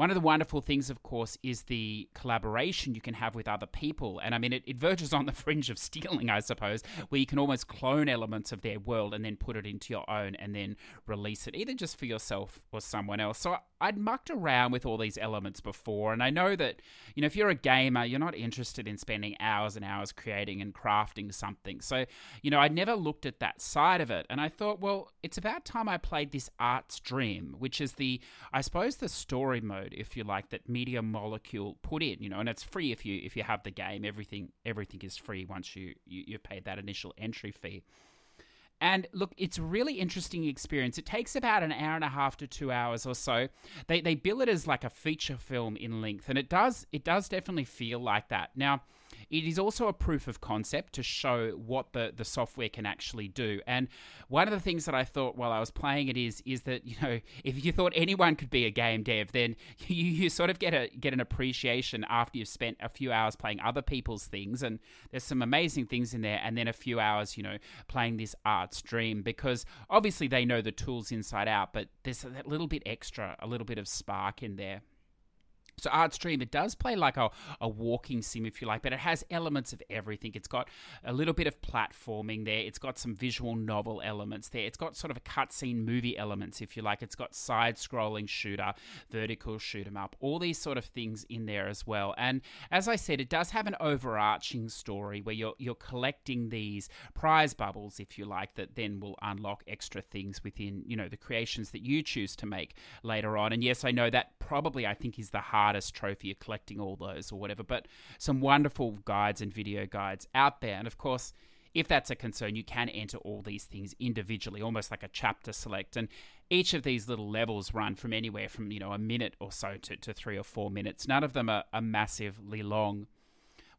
One of the wonderful things, of course, is the collaboration you can have with other people. And I mean, it, it verges on the fringe of stealing, I suppose, where you can almost clone elements of their world and then put it into your own and then release it, either just for yourself or someone else. So I'd mucked around with all these elements before, and I know that, you know, if you're a gamer, you're not interested in spending hours and hours creating and crafting something. So, you know, I'd never looked at that side of it. And I thought, well, it's about time I played this Art's Dream, which is the, I suppose, the story mode mode, if you like, that Media Molecule put in. You know, and it's free if you if you have the game. Everything everything is free once you, you you've paid that initial entry fee. And look, it's a really interesting experience. It takes about an hour and a half to two hours or so. They they bill it as like a feature film in length, and it does it does definitely feel like that. Now, it is also a proof of concept to show what the, the software can actually do. And one of the things that I thought while I was playing it is is that you know if you thought anyone could be a game dev, then you, you sort of get a get an appreciation after you've spent a few hours playing other people's things. And there's some amazing things in there, and then a few hours, you know, playing this Art's Dream because obviously they know the tools inside out, but there's a little bit extra, a little bit of spark in there. So Art's Dream, it does play like a, a walking sim, if you like, but it has elements of everything. It's got a little bit of platforming there. It's got some visual novel elements there. It's got sort of a cutscene movie elements, if you like. It's got side-scrolling shooter, vertical shoot 'em up, all these sort of things in there as well. And as I said, it does have an overarching story where you're you're collecting these prize bubbles, if you like, that then will unlock extra things within you know the creations that you choose to make later on. And yes, I know that probably I think is the hard artist trophy, of collecting all those or whatever. But some wonderful guides and video guides out there. And of course, if that's a concern, you can enter all these things individually, almost like a chapter select. And each of these little levels run from anywhere from, you know, a minute or so to, to three or four minutes. None of them are, are massively long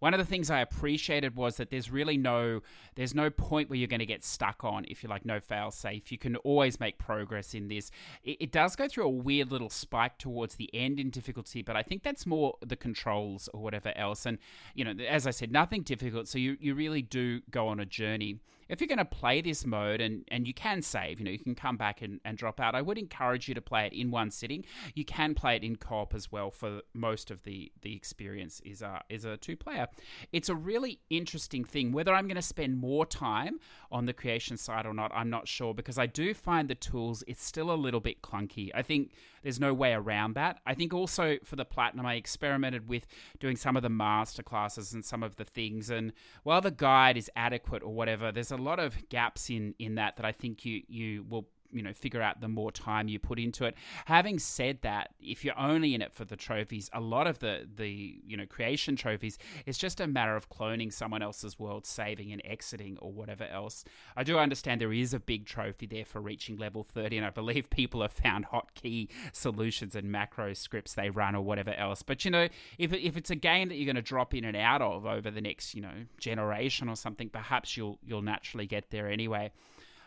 one of the things I appreciated was that there's really no there's no point where you're going to get stuck on if you like no fail safe. You can always make progress in this. It, it, does go through a weird little spike towards the end in difficulty, but I think that's more the controls or whatever else. And you know, as I said, nothing difficult. So you you really do go on a journey if you're going to play this mode and, and you can save, you know, you can come back and, and drop out, I would encourage you to play it in one sitting. You can play it in co op as well for most of the, the experience is a, is a two player. It's a really interesting thing. Whether I'm going to spend more time on the creation side or not, I'm not sure because I do find the tools, it's still a little bit clunky. I think there's no way around that. I think also for the Platinum, I experimented with doing some of the master classes and some of the things. And while the guide is adequate or whatever, there's a lot of gaps in, in that that I think you, you will you know figure out the more time you put into it. Having said that, if you're only in it for the trophies, a lot of the the you know creation trophies it's just a matter of cloning someone else's world, saving and exiting or whatever else. I do understand there is a big trophy there for reaching level 30, and I believe people have found hotkey solutions and macro scripts they run or whatever else. But you know, if if it's a game that you're going to drop in and out of over the next you know generation or something, perhaps you'll you'll naturally get there anyway.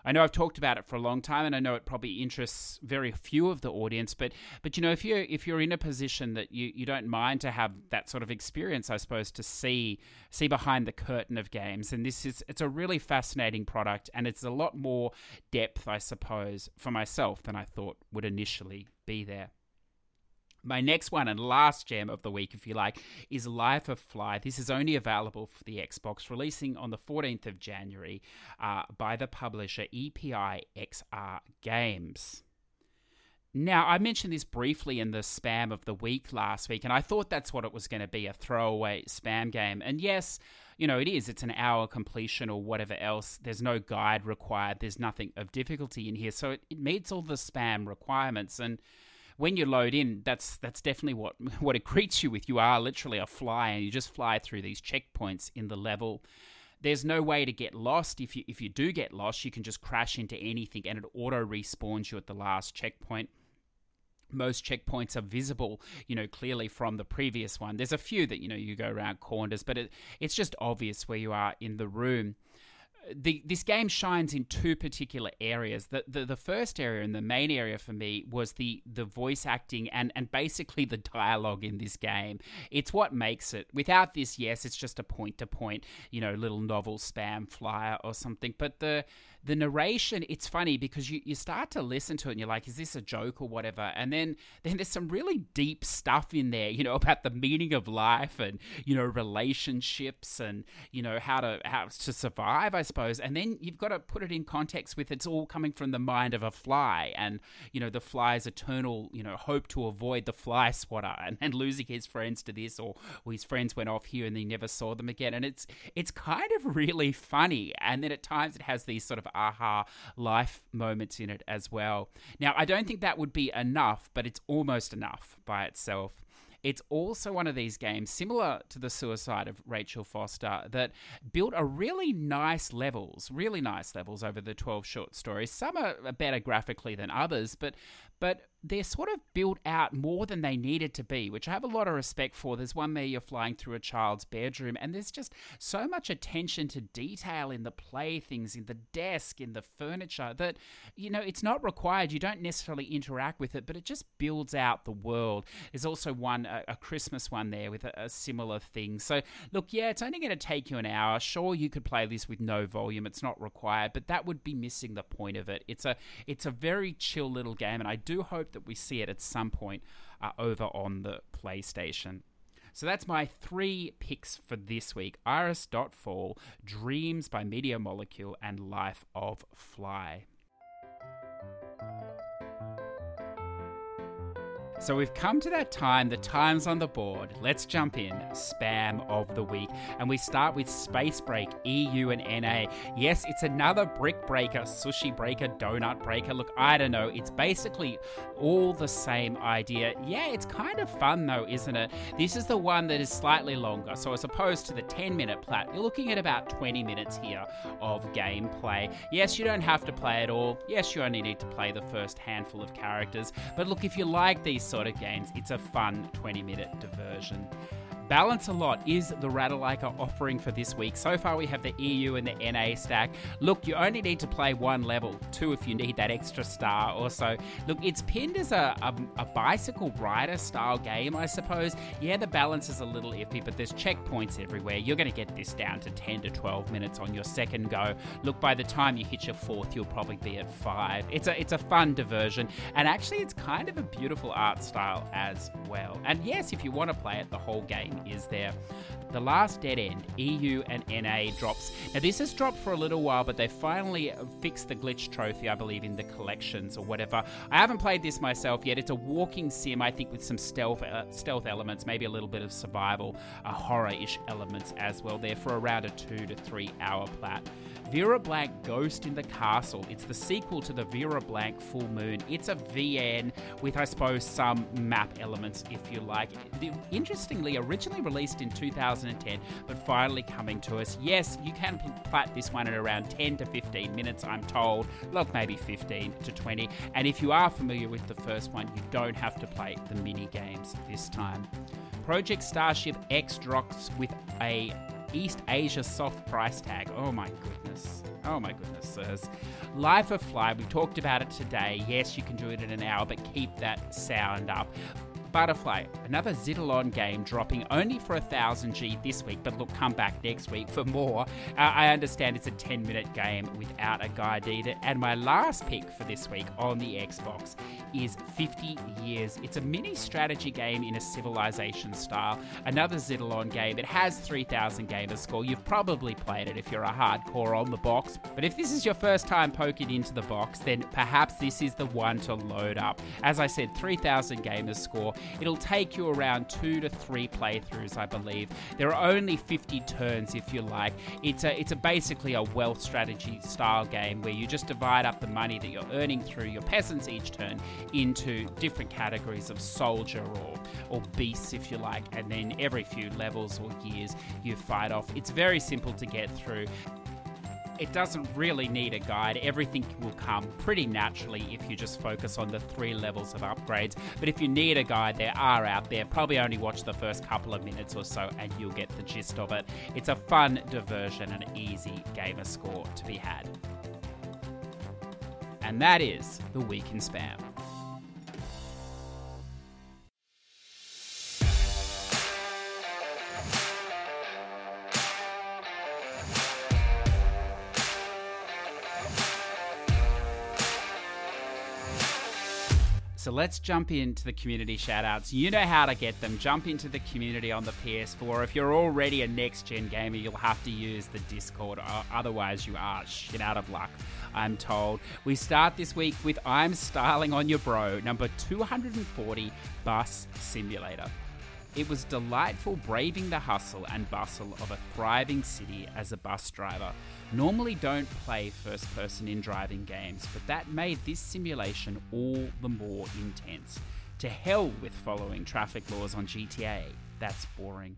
I know I've talked about it for a long time, and I know it probably interests very few of the audience. But but you know, if you if you're in a position that you, you don't mind to have that sort of experience, I suppose to see see behind the curtain of games, and this is it's a really fascinating product, and it's a lot more depth, I suppose, for myself than I thought would initially be there. My next one and last gem of the week, if you like, is Life of Fly. This is only available for the Xbox, releasing on the 14th of January uh, by the publisher EPI XR Games. Now, I mentioned this briefly in the spam of the week last week, and I thought that's what it was going to be a throwaway spam game. And yes, you know, it is. It's an hour completion or whatever else. There's no guide required, there's nothing of difficulty in here. So it, it meets all the spam requirements. And when you load in, that's that's definitely what what it greets you with. You are literally a fly, and you just fly through these checkpoints in the level. There's no way to get lost. If you if you do get lost, you can just crash into anything, and it auto respawns you at the last checkpoint most checkpoints are visible, you know, clearly from the previous one. There's a few that, you know, you go around corners, but it, it's just obvious where you are in the room the, this game shines in two particular areas. The, the, the first area and the main area for me was the the voice acting and and basically the dialogue in this game. It's what makes it. Without this, yes, it's just a point to point, you know, little novel spam flyer or something. But the the narration, it's funny because you, you start to listen to it and you're like, is this a joke or whatever? And then, then there's some really deep stuff in there, you know, about the meaning of life and, you know, relationships and, you know, how to how to survive, I suppose. And then you've got to put it in context with it's all coming from the mind of a fly and, you know, the fly's eternal, you know, hope to avoid the fly swatter and, and losing his friends to this or, or his friends went off here and he never saw them again. And it's it's kind of really funny. And then at times it has these sort of aha life moments in it as well. Now, I don't think that would be enough, but it's almost enough by itself. It's also one of these games, similar to the suicide of Rachel Foster, that built a really nice levels, really nice levels over the 12 short stories. Some are better graphically than others, but but they're sort of built out more than they needed to be, which I have a lot of respect for. There's one where you're flying through a child's bedroom, and there's just so much attention to detail in the playthings, in the desk, in the furniture that, you know, it's not required. You don't necessarily interact with it, but it just builds out the world. There's also one, a, a Christmas one there with a, a similar thing. So, look, yeah, it's only going to take you an hour. Sure, you could play this with no volume, it's not required, but that would be missing the point of it. It's a, it's a very chill little game, and I do hope that we see it at some point uh, over on the PlayStation. So that's my three picks for this week Iris.Fall, Dreams by Media Molecule, and Life of Fly. So we've come to that time, the time's on the board. Let's jump in. Spam of the week. And we start with Space Break, EU and NA. Yes, it's another brick breaker, sushi breaker, donut breaker. Look, I don't know. It's basically all the same idea. Yeah, it's kind of fun though, isn't it? This is the one that is slightly longer. So as opposed to the 10 minute plat, you're looking at about 20 minutes here of gameplay. Yes, you don't have to play it all. Yes, you only need to play the first handful of characters. But look, if you like these sort of games, it's a fun 20 minute diversion. Balance a Lot is the Ratalaika offering for this week. So far, we have the EU and the NA stack. Look, you only need to play one level, two if you need that extra star or so. Look, it's pinned as a, a, a bicycle rider style game, I suppose. Yeah, the balance is a little iffy, but there's checkpoints everywhere. You're going to get this down to 10 to 12 minutes on your second go. Look, by the time you hit your fourth, you'll probably be at five. It's a, it's a fun diversion, and actually, it's kind of a beautiful art style as well. And yes, if you want to play it, the whole game is there. The Last Dead End, EU and NA drops. Now, this has dropped for a little while, but they finally fixed the glitch trophy, I believe, in the collections or whatever. I haven't played this myself yet. It's a walking sim, I think, with some stealth uh, stealth elements, maybe a little bit of survival, uh, horror-ish elements as well. There for around a two to three hour plat. Vera Blank Ghost in the Castle. It's the sequel to the Vera Blank Full Moon. It's a VN with, I suppose, some map elements, if you like. Interestingly, originally released in 2010, but finally coming to us. Yes, you can plat this one in around 10 to 15 minutes, I'm told. Look, maybe 15 to 20. And if you are familiar with the first one, you don't have to play the mini games this time. Project Starship X drops with a East Asia soft price tag. Oh my goodness. Oh my goodness, sirs. Life of Fly, we talked about it today. Yes, you can do it in an hour, but keep that sound up. Butterfly, another Xitilon game dropping only for a 1000 G this week, but look, come back next week for more. Uh, I understand it's a 10 minute game without a guide either. And my last pick for this week on the Xbox is 50 Years. It's a mini strategy game in a civilization style. Another Xitilon game. It has 3000 gamer score. You've probably played it if you're a hardcore on the box. But if this is your first time poking into the box, then perhaps this is the one to load up. As I said, 3000 gamer score. It'll take you around two to three playthroughs, I believe. There are only 50 turns, if you like. It's a it's a basically a wealth strategy style game where you just divide up the money that you're earning through your peasants each turn into different categories of soldier or or beasts, if you like, and then every few levels or years you fight off. It's very simple to get through it doesn't really need a guide. Everything will come pretty naturally if you just focus on the three levels of upgrades. But if you need a guide, there are out there. Probably only watch the first couple of minutes or so and you'll get the gist of it. It's a fun diversion and easy gamer score to be had. And that is the Week in Spam. So let's jump into the community shoutouts. You know how to get them. Jump into the community on the PS4. If you're already a next gen gamer, you'll have to use the Discord. Otherwise, you are shit out of luck, I'm told. We start this week with I'm Styling on Your Bro, number 240 Bus Simulator. It was delightful braving the hustle and bustle of a thriving city as a bus driver normally don't play first person in driving games, but that made this simulation all the more intense. To hell with following traffic laws on GTA, that's boring.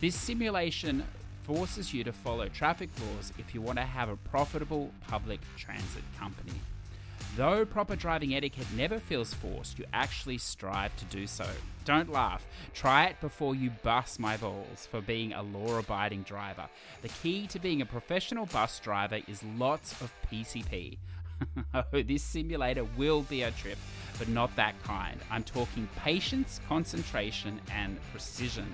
This simulation forces you to follow traffic laws if you want to have a profitable public transit company. Though proper driving etiquette never feels forced, you actually strive to do so. Don't laugh. Try it before you bust my balls for being a law abiding driver. The key to being a professional bus driver is lots of PCP. oh, this simulator will be a trip, but not that kind. I'm talking patience, concentration, and precision.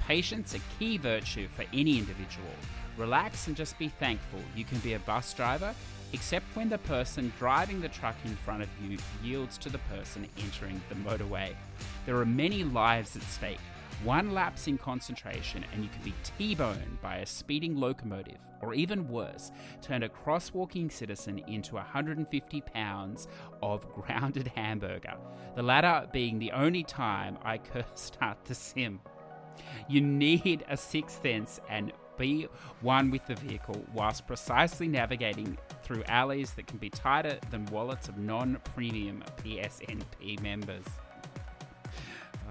Patience, a key virtue for any individual. Relax and just be thankful you can be a bus driver except when the person driving the truck in front of you yields to the person entering the motorway. There are many lives at stake. One lapse in concentration, and you can be T boned by a speeding locomotive, or even worse, turn a crosswalking citizen into 150 pounds of grounded hamburger. The latter being the only time I cursed start the sim. You need a sixth sense and be one with the vehicle whilst precisely navigating through alleys that can be tighter than wallets of non premium PSNP members.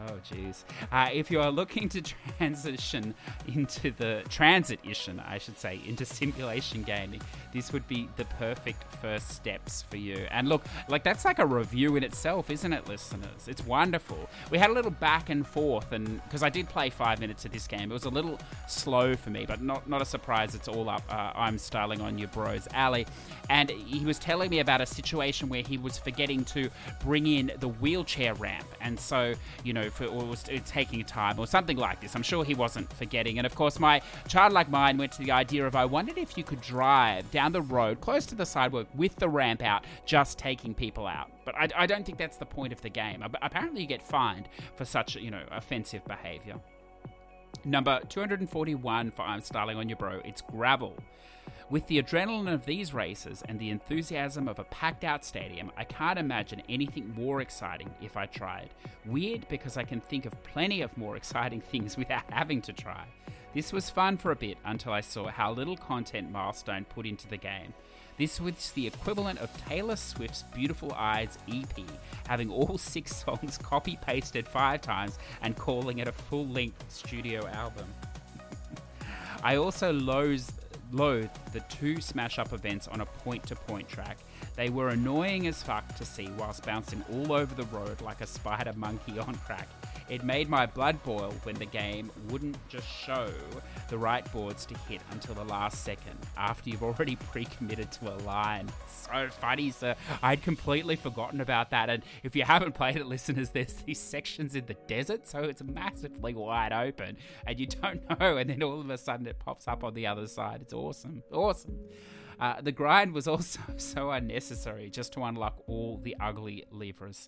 Oh, jeez. Uh, if you are looking to transition into the transition, I should say, into simulation gaming, this would be the perfect first steps for you. And look, like that's like a review in itself, isn't it, listeners? It's wonderful. We had a little back and forth, and because I did play five minutes of this game, it was a little slow for me, but not not a surprise. It's all up. Uh, I'm styling on your bro's alley, and he was telling me about a situation where he was forgetting to bring in the wheelchair ramp, and so you know, for, or was uh, taking time or something like this. I'm sure he wasn't forgetting. And of course, my childlike mind went to the idea of I wondered if you could drive down the road close to the sidewalk with the ramp out, just taking people out. But I, I don't think that's the point of the game. Apparently, you get fined for such you know offensive behaviour. Number 241 for I'm Styling on Your Bro, it's gravel. With the adrenaline of these races and the enthusiasm of a packed out stadium, I can't imagine anything more exciting if I tried. Weird because I can think of plenty of more exciting things without having to try. This was fun for a bit until I saw how little content Milestone put into the game. This was the equivalent of Taylor Swift's Beautiful Eyes EP, having all six songs copy pasted five times and calling it a full length studio album. I also loathed, loathed the two smash up events on a point to point track. They were annoying as fuck to see whilst bouncing all over the road like a spider monkey on crack. It made my blood boil when the game wouldn't just show the right boards to hit until the last second after you've already pre committed to a line. So funny, sir. I'd completely forgotten about that. And if you haven't played it, listeners, there's these sections in the desert, so it's massively wide open and you don't know. And then all of a sudden it pops up on the other side. It's awesome. Awesome. Uh, the grind was also so unnecessary just to unlock all the ugly levers.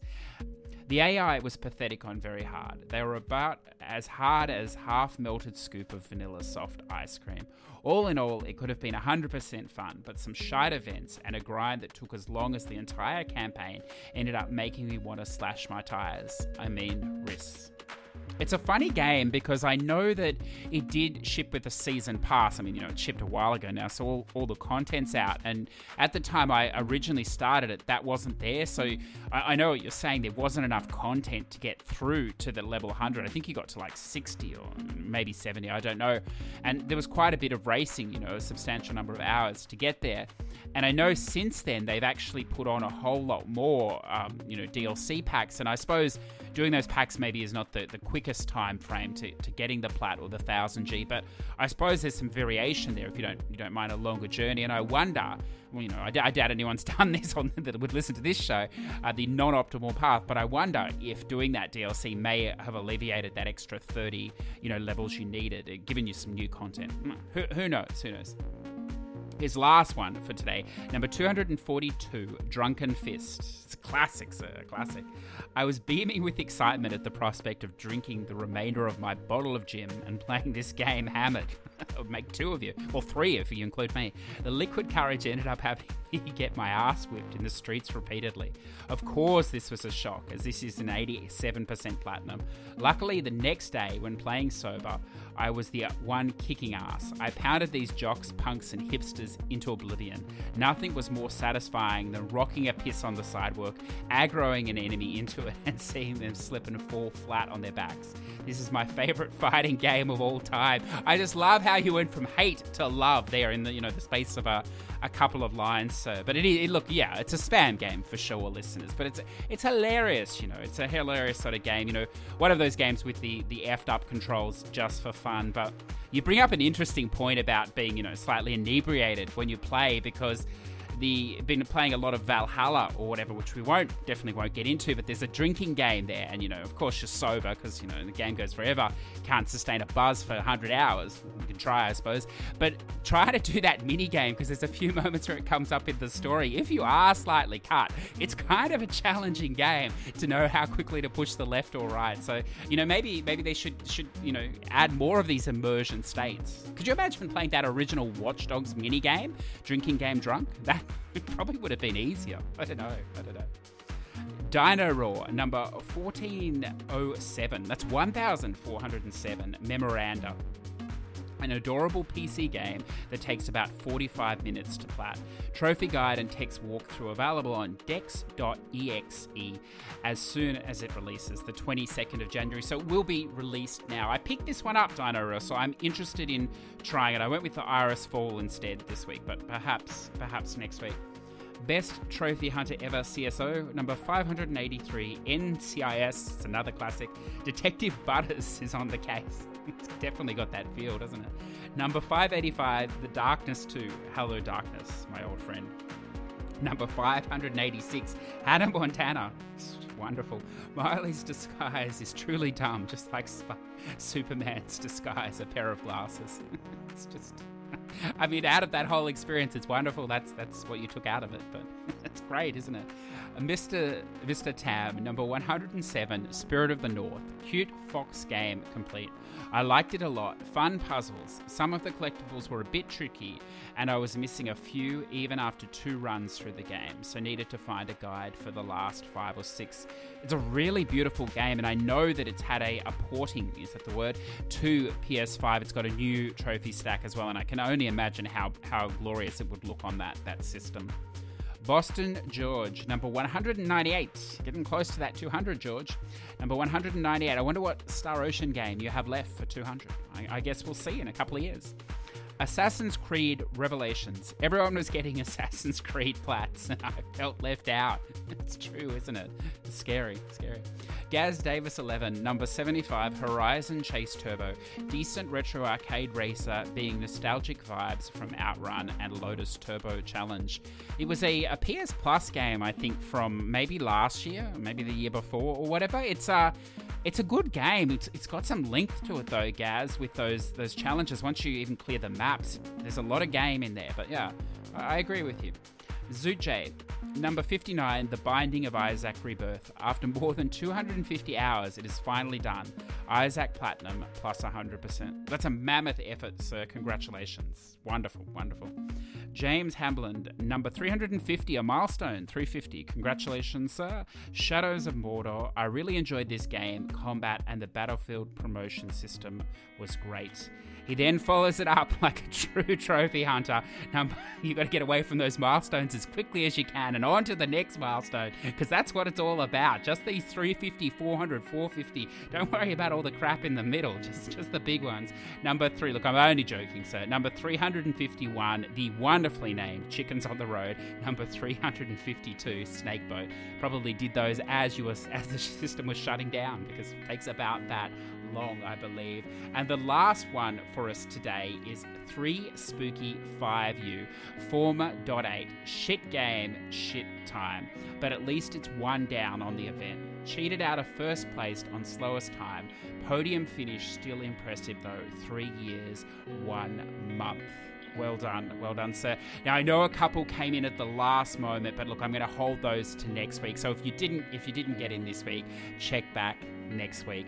The AI was pathetic on very hard. They were about as hard as half melted scoop of vanilla soft ice cream. All in all, it could have been 100% fun, but some shite events and a grind that took as long as the entire campaign ended up making me want to slash my tires. I mean, wrists. It's a funny game because I know that it did ship with a season pass. I mean, you know, it shipped a while ago now, so all, all the content's out. And at the time I originally started it, that wasn't there. So I, I, know what you're saying. There wasn't enough content to get through to the level 100. I think you got to like 60 or maybe 70, I don't know. And there was quite a bit of racing, you know, a substantial number of hours to get there. And I know since then they've actually put on a whole lot more, um, you know, DLC packs. And I suppose doing those packs maybe is not the, the quickest time frame to, to getting the plat or the 1000G, but I suppose there's some variation there if you don't you don't mind a longer journey. And I wonder, well, you know, I, I doubt anyone's done this on that would listen to this show, uh, the non-optimal path. But I wonder if doing that DLC may have alleviated that extra 30, you know, levels you needed, uh, giving you some new content. Hmm, who, who knows? Who knows? His last one for today, number 242, Drunken Fist. It's a classic, sir, classic. I was beaming with excitement at the prospect of drinking the remainder of my bottle of gin and playing this game hammered. I'll make two of you, or three if you include me. The liquid courage ended up having me get my ass whipped in the streets repeatedly. Of course, this was a shock, as this is an 87% platinum. Luckily, the next day, when playing sober, I was the one kicking ass. I pounded these jocks, punks, and hipsters into oblivion. Nothing was more satisfying than rocking a piss on the sidewalk, aggroing an enemy into it, and seeing them slip and fall flat on their backs. This is my favorite fighting game of all time. I just love how you went from hate to love there in the you know the space of a, a couple of lines. So, but it, it look yeah, it's a spam game for sure, listeners. But it's it's hilarious. You know, it's a hilarious sort of game. You know, one of those games with the the effed up controls just for fun. But you bring up an interesting point about being you know slightly inebriated when you play because the been playing a lot of Valhalla or whatever, which we won't definitely won't get into. But there's a drinking game there, and you know, of course, you're sober because you know the game goes forever. Can't sustain a buzz for 100 hours. You can try, I suppose, but try to do that mini game because there's a few moments where it comes up in the story. If you are slightly cut, it's kind of a challenging game to know how quickly to push the left or right. So you know, maybe maybe they should should you know add more of these immersion states. Could you imagine playing that original Watch Dogs mini game, drinking game drunk? That it probably would have been easier. I don't know. I don't know. Dino Raw number 1407. That's 1407 memoranda. An adorable PC game that takes about 45 minutes to plat. Trophy guide and text walkthrough available on dex.exe as soon as it releases, the 22nd of January. So it will be released now. I picked this one up, Dino so I'm interested in trying it. I went with the Iris Fall instead this week, but perhaps, perhaps next week. Best Trophy Hunter Ever CSO, number 583, NCIS, it's another classic. Detective Butters is on the case. It's definitely got that feel, doesn't it? Number 585, The Darkness 2, Hello Darkness, my old friend. Number 586, Hannah Montana. It's wonderful. Miley's disguise is truly dumb, just like Superman's disguise, a pair of glasses. it's just I mean, out of that whole experience, it's wonderful. That's that's what you took out of it. But That's great, isn't it? Uh, Mr. Mr. Tam, number 107, Spirit of the North. Cute fox game complete. I liked it a lot. Fun puzzles. Some of the collectibles were a bit tricky, and I was missing a few even after two runs through the game, so needed to find a guide for the last five or six. It's a really beautiful game, and I know that it's had a, a porting, is that the word, to PS5. It's got a new trophy stack as well, and I can only imagine how, how glorious it would look on that, that system. Boston George, number 198. Getting close to that 200, George. Number 198. I wonder what Star Ocean game you have left for 200. I, I guess we'll see in a couple of years. Assassin's Creed Revelations. Everyone was getting Assassin's Creed plats, and I felt left out. It's true, isn't it? It's scary, scary. Gaz Davis 11, number 75, Horizon Chase Turbo. Decent retro arcade racer, being nostalgic vibes from Outrun and Lotus Turbo Challenge. It was a, a PS Plus game, I think, from maybe last year, maybe the year before, or whatever. It's a. Uh, it's a good game. It's, it's got some length to it though, Gaz, with those those challenges. Once you even clear the maps, there's a lot of game in there. But yeah, I, agree with you. Zootjay, number 59, The Binding of Isaac Rebirth. After more than 250 hours, it is finally done. Isaac Platinum plus 100%. That's a mammoth effort, sir. Congratulations. Wonderful, wonderful. James Hamblin, number 350, a milestone, 350. Congratulations, sir. Shadows of Mordor. I really enjoyed this game. Combat and the battlefield promotion system was great. He then follows it up like a true trophy hunter. Now, you got to get away from those milestones as quickly as you can and on to the next milestone because that's what it's all about. Just these 350, 400, 450. Don't worry about all the crap in the middle, just, just the big ones. Number three, look, I'm only joking, sir. Number 351, the wonderfully named Chickens on the Road. Number 352, Snakeboat. Probably did those as you was as the system was shutting down because it takes about that long, I believe. And the last one for us today is 3 Spooky 5U, former Dot 8. Shit game, shit time. But at least it's one down on the event. Cheated out of first place on slowest time. Podium finish still impressive though. Three years, one month. Well done, well done, sir. Now I know a couple came in at the last moment, but look, I'm going to hold those to next week. So if you didn't, if you didn't get in this week, check back next week.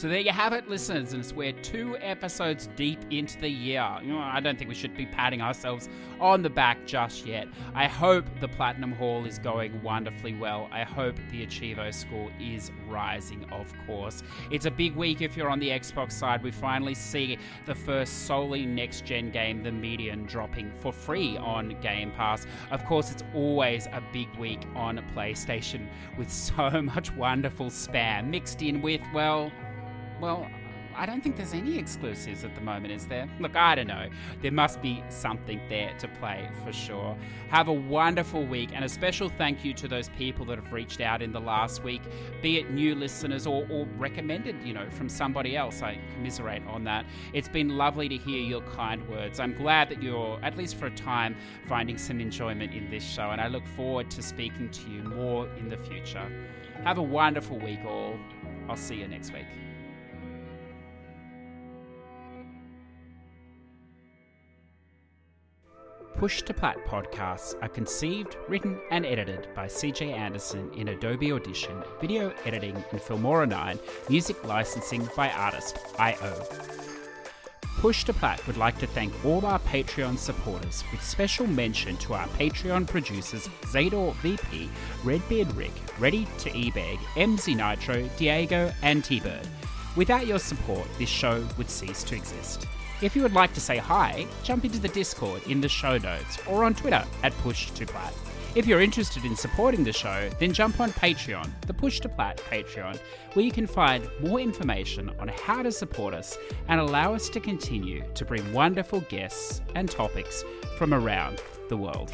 So there you have it, listeners. And we're two episodes deep into the year. I don't think we should be patting ourselves on the back just yet. I hope the Platinum Hall is going wonderfully well. I hope the Achievo score is rising, of course. It's a big week if you're on the Xbox side. We finally see the first solely next gen game, The Medium, dropping for free on Game Pass. Of course, it's always a big week on PlayStation with so much wonderful spam mixed in with, well, well, I don't think there's any exclusives at the moment, is there? Look, I don't know. There must be something there to play for sure. Have a wonderful week, and a special thank you to those people that have reached out in the last week, be it new listeners or, or recommended, you know, from somebody else. I commiserate on that. It's been lovely to hear your kind words. I'm glad that you're, at least for a time, finding some enjoyment in this show, and I look forward to speaking to you more in the future. Have a wonderful week, all. I'll see you next week. Push to Plat podcasts are conceived, written, and edited by CJ Anderson in Adobe Audition, video editing in Filmora 9, music licensing by Artlist IO. Push to Plat would like to thank all our Patreon supporters, with special mention to our Patreon producers Zador VP, Redbeard Rick, Ready to Ebeg, MZ Nitro, Diego, and T Bird. Without your support, this show would cease to exist. If you would like to say hi, jump into the Discord in the show notes or on Twitter at Push2Plat. If you're interested in supporting the show, then jump on Patreon, the Push to Plat Patreon, where you can find more information on how to support us and allow us to continue to bring wonderful guests and topics from around the world.